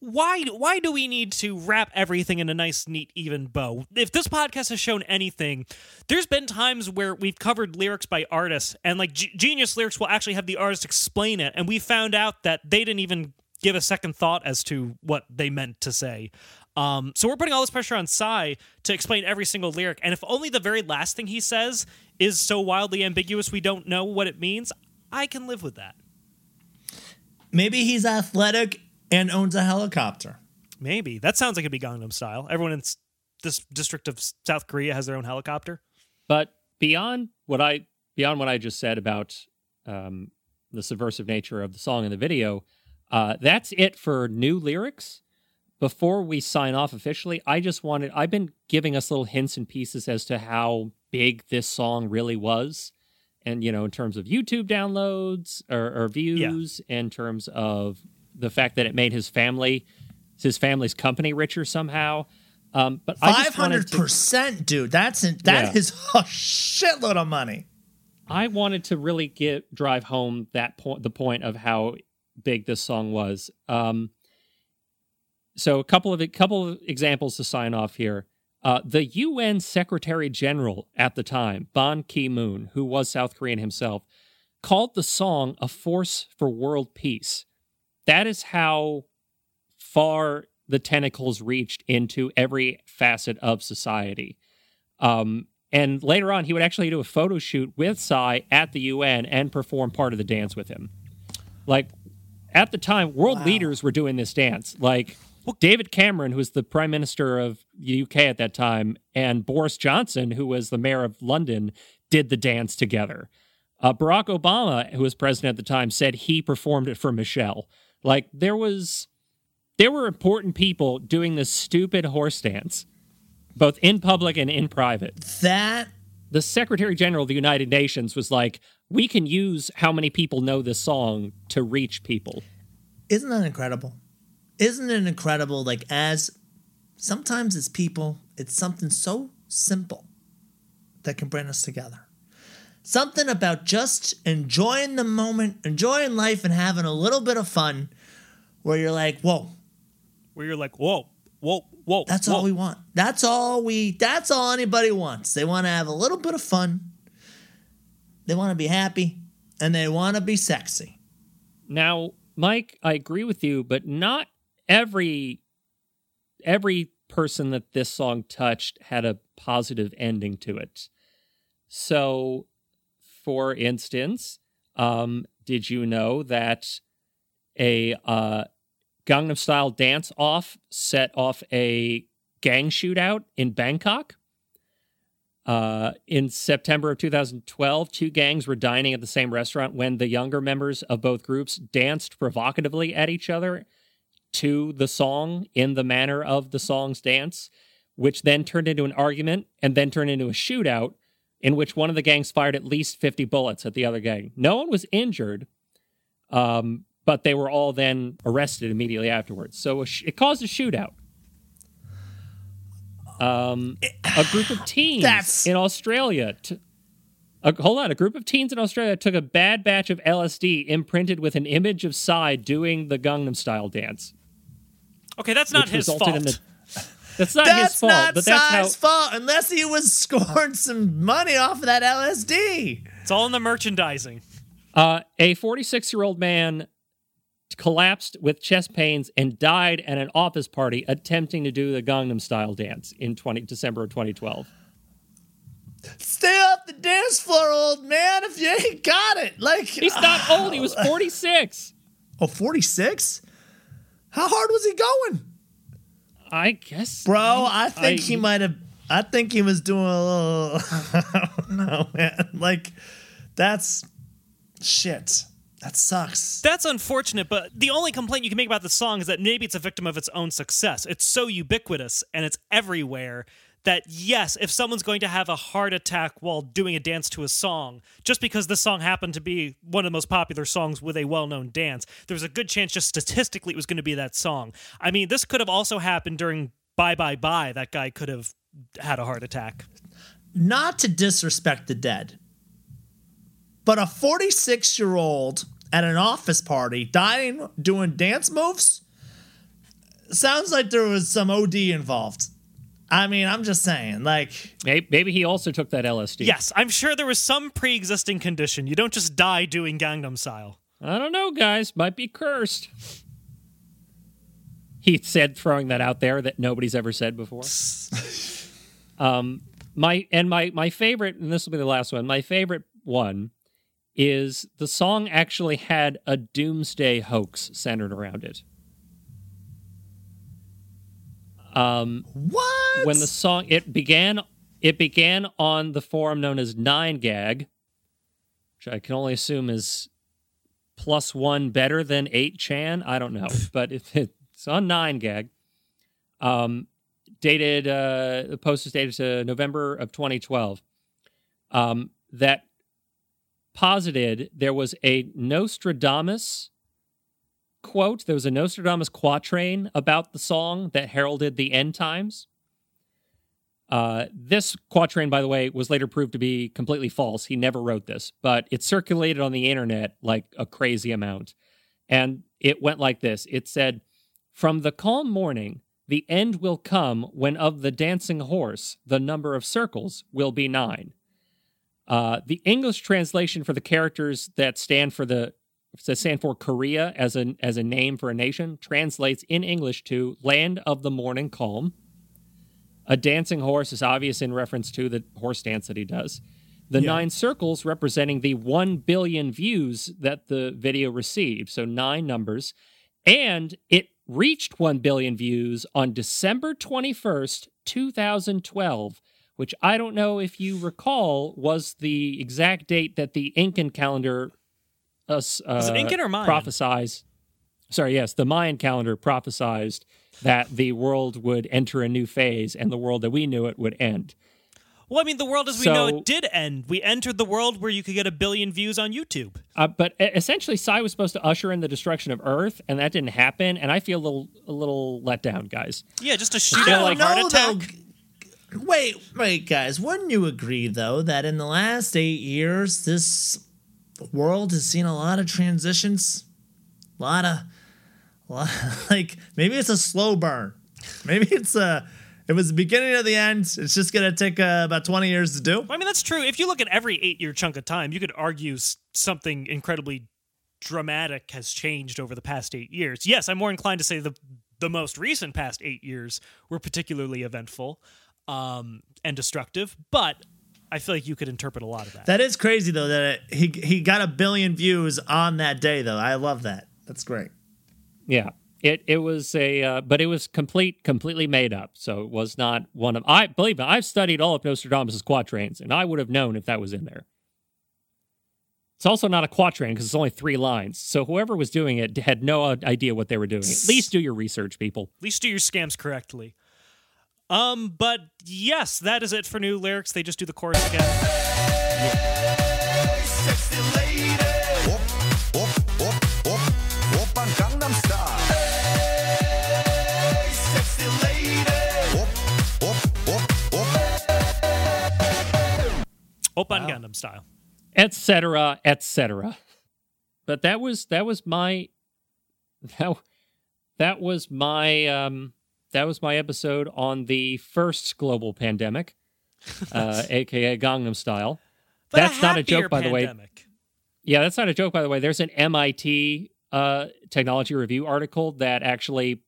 why why do we need to wrap everything in a nice, neat, even bow? If this podcast has shown anything, there's been times where we've covered lyrics by artists, and like G- Genius Lyrics will actually have the artist explain it, and we found out that they didn't even give a second thought as to what they meant to say. Um, so we're putting all this pressure on Psy to explain every single lyric, and if only the very last thing he says is so wildly ambiguous we don't know what it means, I can live with that. Maybe he's athletic and owns a helicopter. Maybe that sounds like it'd be Gangnam Style. Everyone in this district of South Korea has their own helicopter. But beyond what I beyond what I just said about um, the subversive nature of the song and the video, uh, that's it for new lyrics. Before we sign off officially, I just wanted I've been giving us little hints and pieces as to how big this song really was. And you know, in terms of YouTube downloads or, or views, in terms of the fact that it made his family, his family's company richer somehow. Um, but I Five just wanted hundred percent, dude. That's in, that Yeah. is a shitload of money. I wanted to really get drive home that point, the point of how big this song was. Um, so a couple of a couple of examples to sign off here. Uh, the UN Secretary General at the time, Ban Ki Moon, who was South Korean himself, called the song a force for world peace. That is how far the tentacles reached into every facet of society. Um, and later on, he would actually do a photo shoot with Psy at the UN and perform part of the dance with him. Like at the time, world leaders were doing this dance. Like David Cameron, who was the prime minister of the UK at that time, and Boris Johnson, who was the mayor of London, did the dance together. Uh, Barack Obama, who was president at the time, said he performed it for Michelle. Like there was, there were important people doing this stupid horse dance, both in public and in private. That The Secretary General of the United Nations was like, "We can use how many people know this song to reach people." isn't that incredible? Isn't it incredible? Like as sometimes as people, it's something so simple that can bring us together. Something about just enjoying the moment, enjoying life, and having a little bit of fun, where you're like, "Whoa, Where you're like, whoa, whoa, whoa. That's whoa. all we want. That's all we that's all anybody wants. They want to have a little bit of fun. They want to be happy and they want to be sexy. Now, Mike, I agree with you, but not every every person that this song touched had a positive ending to it. So, for instance, um, did you know that a uh, Gangnam Style dance off set off a gang shootout in Bangkok? Uh, in September of 2012, two gangs were dining at the same restaurant when the younger members of both groups danced provocatively at each other to the song in the manner of the song's dance, which then turned into an argument and then turned into a shootout in which one of the gangs fired at least 50 bullets at the other gang. No one was injured, um, but they were all then arrested immediately afterwards. So a sh- it caused a shootout. Um, a group of teens That's- in Australia. T- a, hold on, a group of teens in Australia took a bad batch of LSD imprinted with an image of Psy doing the Gangnam Style dance. Okay, that's not his fault. the- [laughs] That's not That's his fault, not but that's how. Psy's fault unless he was [laughs] scoring some money off of that LSD. It's all in the merchandising. Uh, a 46 year old man collapsed with chest pains and died at an office party attempting to do the Gangnam Style dance in 20 December of 2012. Stay off the dance floor, old man, if you ain't got it. Like He's not old. He was [laughs] 46. Oh, 46? How hard was he going? I guess. Bro, I think I- he might have. I think he was doing a little. [laughs] I don't know, man. Like, that's shit. That sucks. That's unfortunate, but the only complaint you can make about the song is that maybe it's a victim of its own success. It's so ubiquitous and it's everywhere that yes, if someone's going to have a heart attack while doing a dance to a song, just because this song happened to be one of the most popular songs with a well-known dance, there was a good chance just statistically it was going to be that song. I mean, this could have also happened during Bye Bye Bye. That guy could have had a heart attack. Not to disrespect the dead, but a 46 year old at an office party dying doing dance moves sounds like there was some OD involved. I mean, I'm just saying, like, Maybe, maybe he also took that LSD. Yes, I'm sure there was some pre-existing condition. You don't just die doing Gangnam Style. I don't know, guys. Might be cursed. He said, throwing that out there that nobody's ever said before. [laughs] um, my and my my favorite, and this will be the last one. My favorite one is the song actually had a doomsday hoax centered around it. Um, what? when the song it began it began on the forum known as nine gag which i can only assume is plus one better than eight chan. I don't know [laughs] but it, it's on nine gag. Um dated uh the post is dated to november of 2012 um that posited there was a nostradamus quote there was a nostradamus quatrain about the song that heralded the end times uh, this quatrain, by the way, was later proved to be completely false. He never wrote this, but it circulated on the internet like a crazy amount. And it went like this It said, From the calm morning, the end will come when of the dancing horse, the number of circles will be nine. Uh, the English translation for the characters that stand for the that stand for Korea as a as a name for a nation translates in English to land of the morning calm. A dancing horse is obvious in reference to the horse dance that he does. The Yeah. nine circles representing the 1 billion views that the video received. So nine numbers. And it reached 1 billion views on December 21st, 2012, which I don't know if you recall was the exact date that the Incan calendar uh, s- it uh, Incan or Mayan? prophesized. Sorry, yes, the Mayan calendar prophesized that the world would enter a new phase and the world that we knew it would end. Well, I mean, the world as we know it did end. We entered the world where you could get a billion views on YouTube. Uh, but essentially, Psy was supposed to usher in the destruction of Earth, and that didn't happen. And I feel a little, a little let down, guys. Yeah, just a shootout don't like know, heart though. attack. Wait, wait, guys. Wouldn't you agree, though, that in the last eight years, this world has seen a lot of transitions? A lot of, a lot, like, maybe it's a slow burn. Maybe it's a, it was the beginning of the end. It's just going to take uh, about 20 years to do. I mean, that's true. If you look at every eight year chunk of time, you could argue something incredibly dramatic has changed over the past eight years. Yes, I'm more inclined to say the the most recent past eight years were particularly eventful um, and destructive, but I feel like you could interpret a lot of that. That is crazy, though, that it, he, he got a billion views on that day, though. I love that. That's great. Yeah, it it was a, uh, but it was complete, completely made up. So it was not one of. I believe me, I've studied all of Nostradamus' quatrains, and I would have known if that was in there. It's also not a quatrain because it's only three lines. So whoever was doing it had no idea what they were doing. At least do your research, people. At least do your scams correctly. Um, but yes, that is it for new lyrics. They just do the chorus again. Op. Oppan Gangnam style. etc etc but that was that was my [laughs] that, that was my um that was my episode on the first global pandemic [laughs] uh aka gangnam style. But That's not a joke, by the way. yeah that's not a joke by the way. There's an mit uh technology review article that actually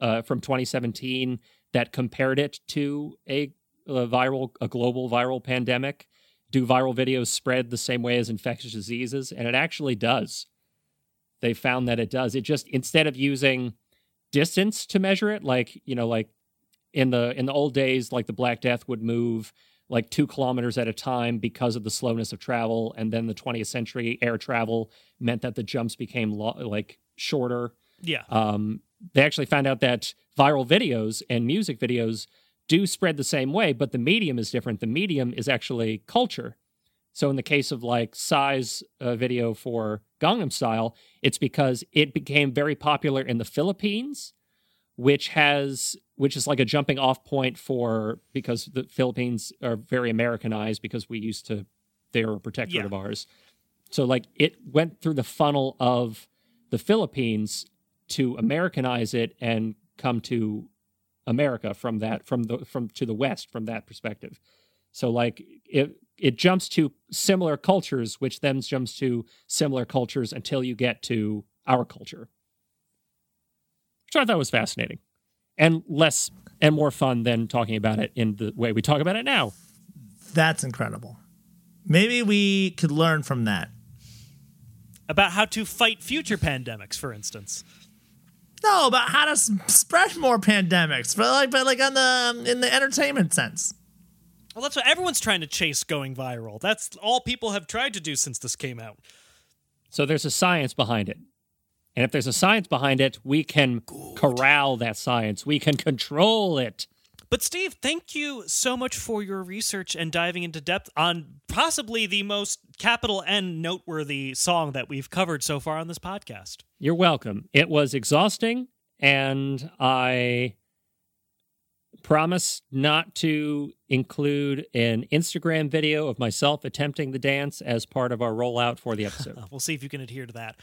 uh from 2017 that compared it to a, a viral a global viral pandemic. Do viral videos spread the same way as infectious diseases? And it actually does. They found that it does. It just instead of using distance to measure it like you know like in the in the old days like the black death would move like two kilometers at a time because of the slowness of travel and then the 20th century air travel meant that the jumps became lo- like shorter Yeah. um, they actually found out that viral videos and music videos do spread the same way, but the medium is different. The medium is actually culture. So in the case of like Psy's uh, video for Gangnam Style, it's because it became very popular in the Philippines, which has which is like a jumping off point for because the Philippines are very Americanized because we used to they were a protectorate Yeah. of ours. So like it went through the funnel of the Philippines to Americanize it and come to America from that from the from to the west from that perspective. So like it it jumps to similar cultures, which then jumps to similar cultures until you get to our culture. Which I thought was fascinating. And less and more fun than talking about it in the way we talk about it now. That's incredible. Maybe we could learn from that. About how to fight future pandemics, for instance. No, about how to s- spread more pandemics, but like, but like on the um, in the entertainment sense. Well, that's what everyone's trying to chase going viral. That's all people have tried to do since this came out. So there's a science behind it. And if there's a science behind it, we can corral that science. We can control it. But Steve, thank you so much for your research and diving into depth on possibly the most capital N noteworthy song that we've covered so far on this podcast. You're welcome. It was exhausting, and I promise not to include an Instagram video of myself attempting the dance as part of our rollout for the episode. [laughs] We'll see if you can adhere to that.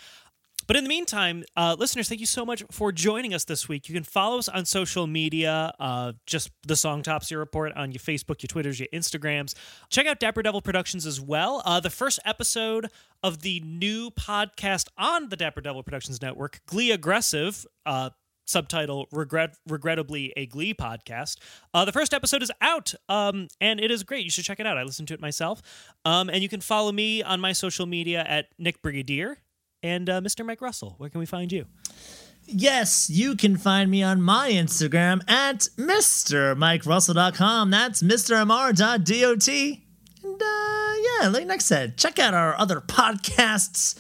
But in the meantime, uh, listeners, thank you so much for joining us this week. You can follow us on social media, uh, just the Songtopsy Report on your Facebook, your Twitters, your Instagrams. Check out Dapper Devil Productions as well. Uh, the first episode of the new podcast on the Dapper Devil Productions Network, Glee Aggressive, uh, subtitle regret regrettably a glee podcast uh, the first episode is out um, and it is great you should check it out i listened to it myself um, and you can follow me on my social media at nick brigadier and uh, mr mike russell where can we find you Yes, you can find me on my Instagram at MrMikeRussell.com. That's MrMR.dot. And uh, yeah, like Nick said, check out our other podcasts.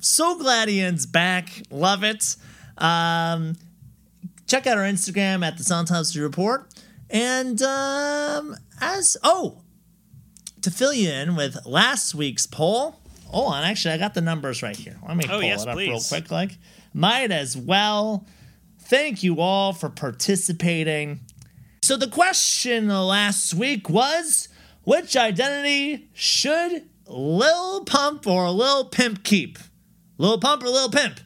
So glad Ian's back. Love it. Um, check out our Instagram at the Songtopsy Report. And um, as, oh, to fill you in with last week's poll. Hold on, actually, I got the numbers right here. Let me Oh, pull yes, it up real quick. Like, might as well. Thank you all for participating. So the question last week was, which identity should Lil Pump or Lil Pimp keep? Lil Pump or Lil Pimp?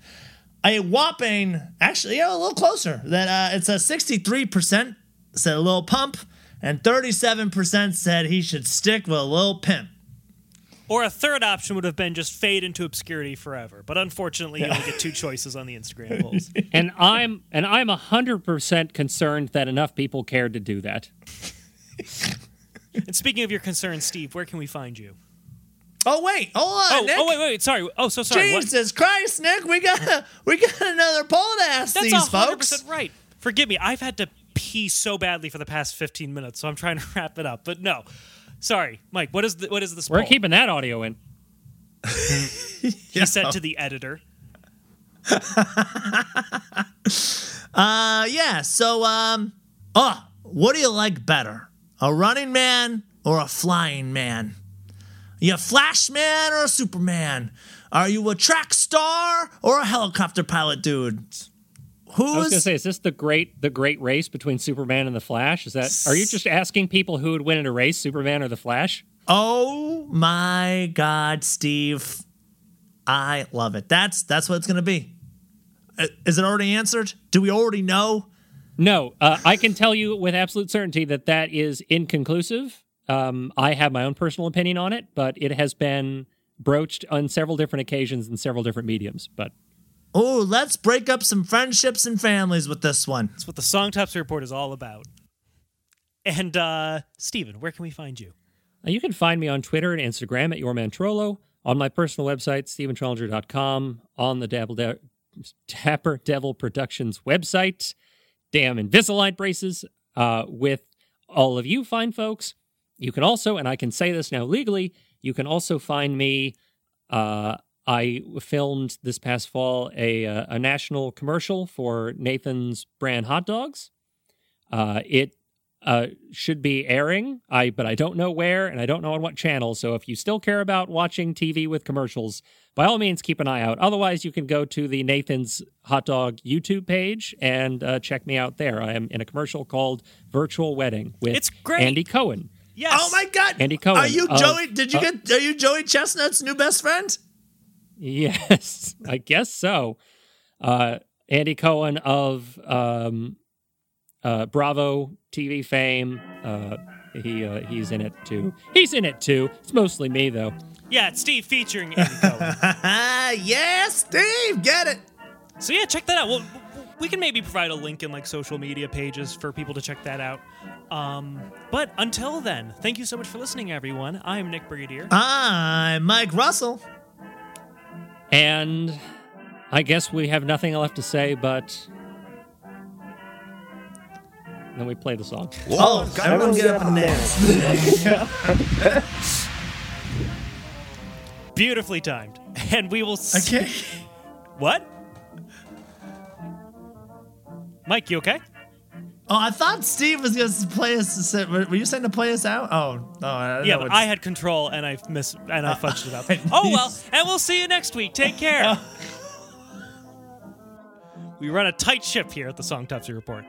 A whopping, actually, yeah, a little closer. That uh, it's a 63% said Lil Pump, and 37% said he should stick with Lil Pimp. or a third option would have been just fade into obscurity forever but unfortunately you only get two [laughs] choices on the instagram polls [laughs] and I'm and I'm hundred percent concerned that enough people cared to do that. and speaking of your concerns steve where can we find you Oh wait, hold on, oh, Nick. oh wait wait sorry oh so sorry what? Jesus Christ, Nick, we got [laughs] we got another poll to ask That's these hundred folks. percent right. Forgive me, I've had to pee so badly for the past fifteen minutes, so I'm trying to [laughs] wrap it up. But no, sorry, Mike. What is the what is this? We're poll? keeping that audio in. [laughs] He said to the editor. Uh, yeah. So, um, oh, what do you like better, a running man or a flying man? You a Flash man or a Superman? Are you a track star or a helicopter pilot, dude? Who's I was gonna say, is this the great the great race between Superman and the Flash? Is that are you just asking people who would win in a race, Superman or the Flash? Oh my God, Steve! I love it. That's that's what it's gonna be. Uh, Is it already answered? Do we already know? No, uh, I can tell you with absolute certainty that that is inconclusive. Um, I have my own personal opinion on it, but it has been broached on several different occasions in several different mediums. But Oh, let's break up some friendships and families with this one. That's what the Songtopsy Report is all about. And uh Steven, where can we find you? Uh, You can find me on Twitter and Instagram at yourmantrollo, on my personal website, stephentrollinger.com, on the Dabble De- Dapper Devil Productions website, damn Invisalign braces, uh, with all of you fine folks. You can also, and I can say this now legally, you can also find me. Uh, I filmed this past fall a, uh, a national commercial for Nathan's brand hot dogs. Uh, it uh, should be airing. I but I don't know where and I don't know on what channel. So if you still care about watching TV with commercials, by all means keep an eye out. Otherwise, you can go to the Nathan's Hot Dog YouTube page and uh, check me out there. I am in a commercial called Virtual Wedding with It's great. Andy Cohen. Yes. Oh my God! Andy Cohen Are you of- Joey? Did you uh, get? Are you Joey Chestnut's new best friend? Yes, [laughs] I guess so. Uh, Andy Cohen of um, uh, Bravo TV fame. Uh, he uh, he's in it too. He's in it too. It's mostly me though. Yeah, it's Steve featuring Andy Cohen. [laughs] Ah, yes, Steve, get it. So yeah, check that out. Well, we can maybe provide a link in like social media pages for people to check that out. Um, but until then, thank you so much for listening, everyone. I'm Nick Brigadier. I'm Mike Russell. And I guess we have nothing left to say, but then we play the song. Oh, everyone get up and dance. [laughs] Beautifully timed. And we will. s- Okay. What? Mike, you okay? Oh, I thought Steve was going to play us. Were you saying to play us out? Oh, oh, I Yeah, know but I had control and I miss and I [laughs] fudged it up. Oh well, and we'll see you next week. Take care. [laughs] we run a tight ship here at the Songtopsy Report.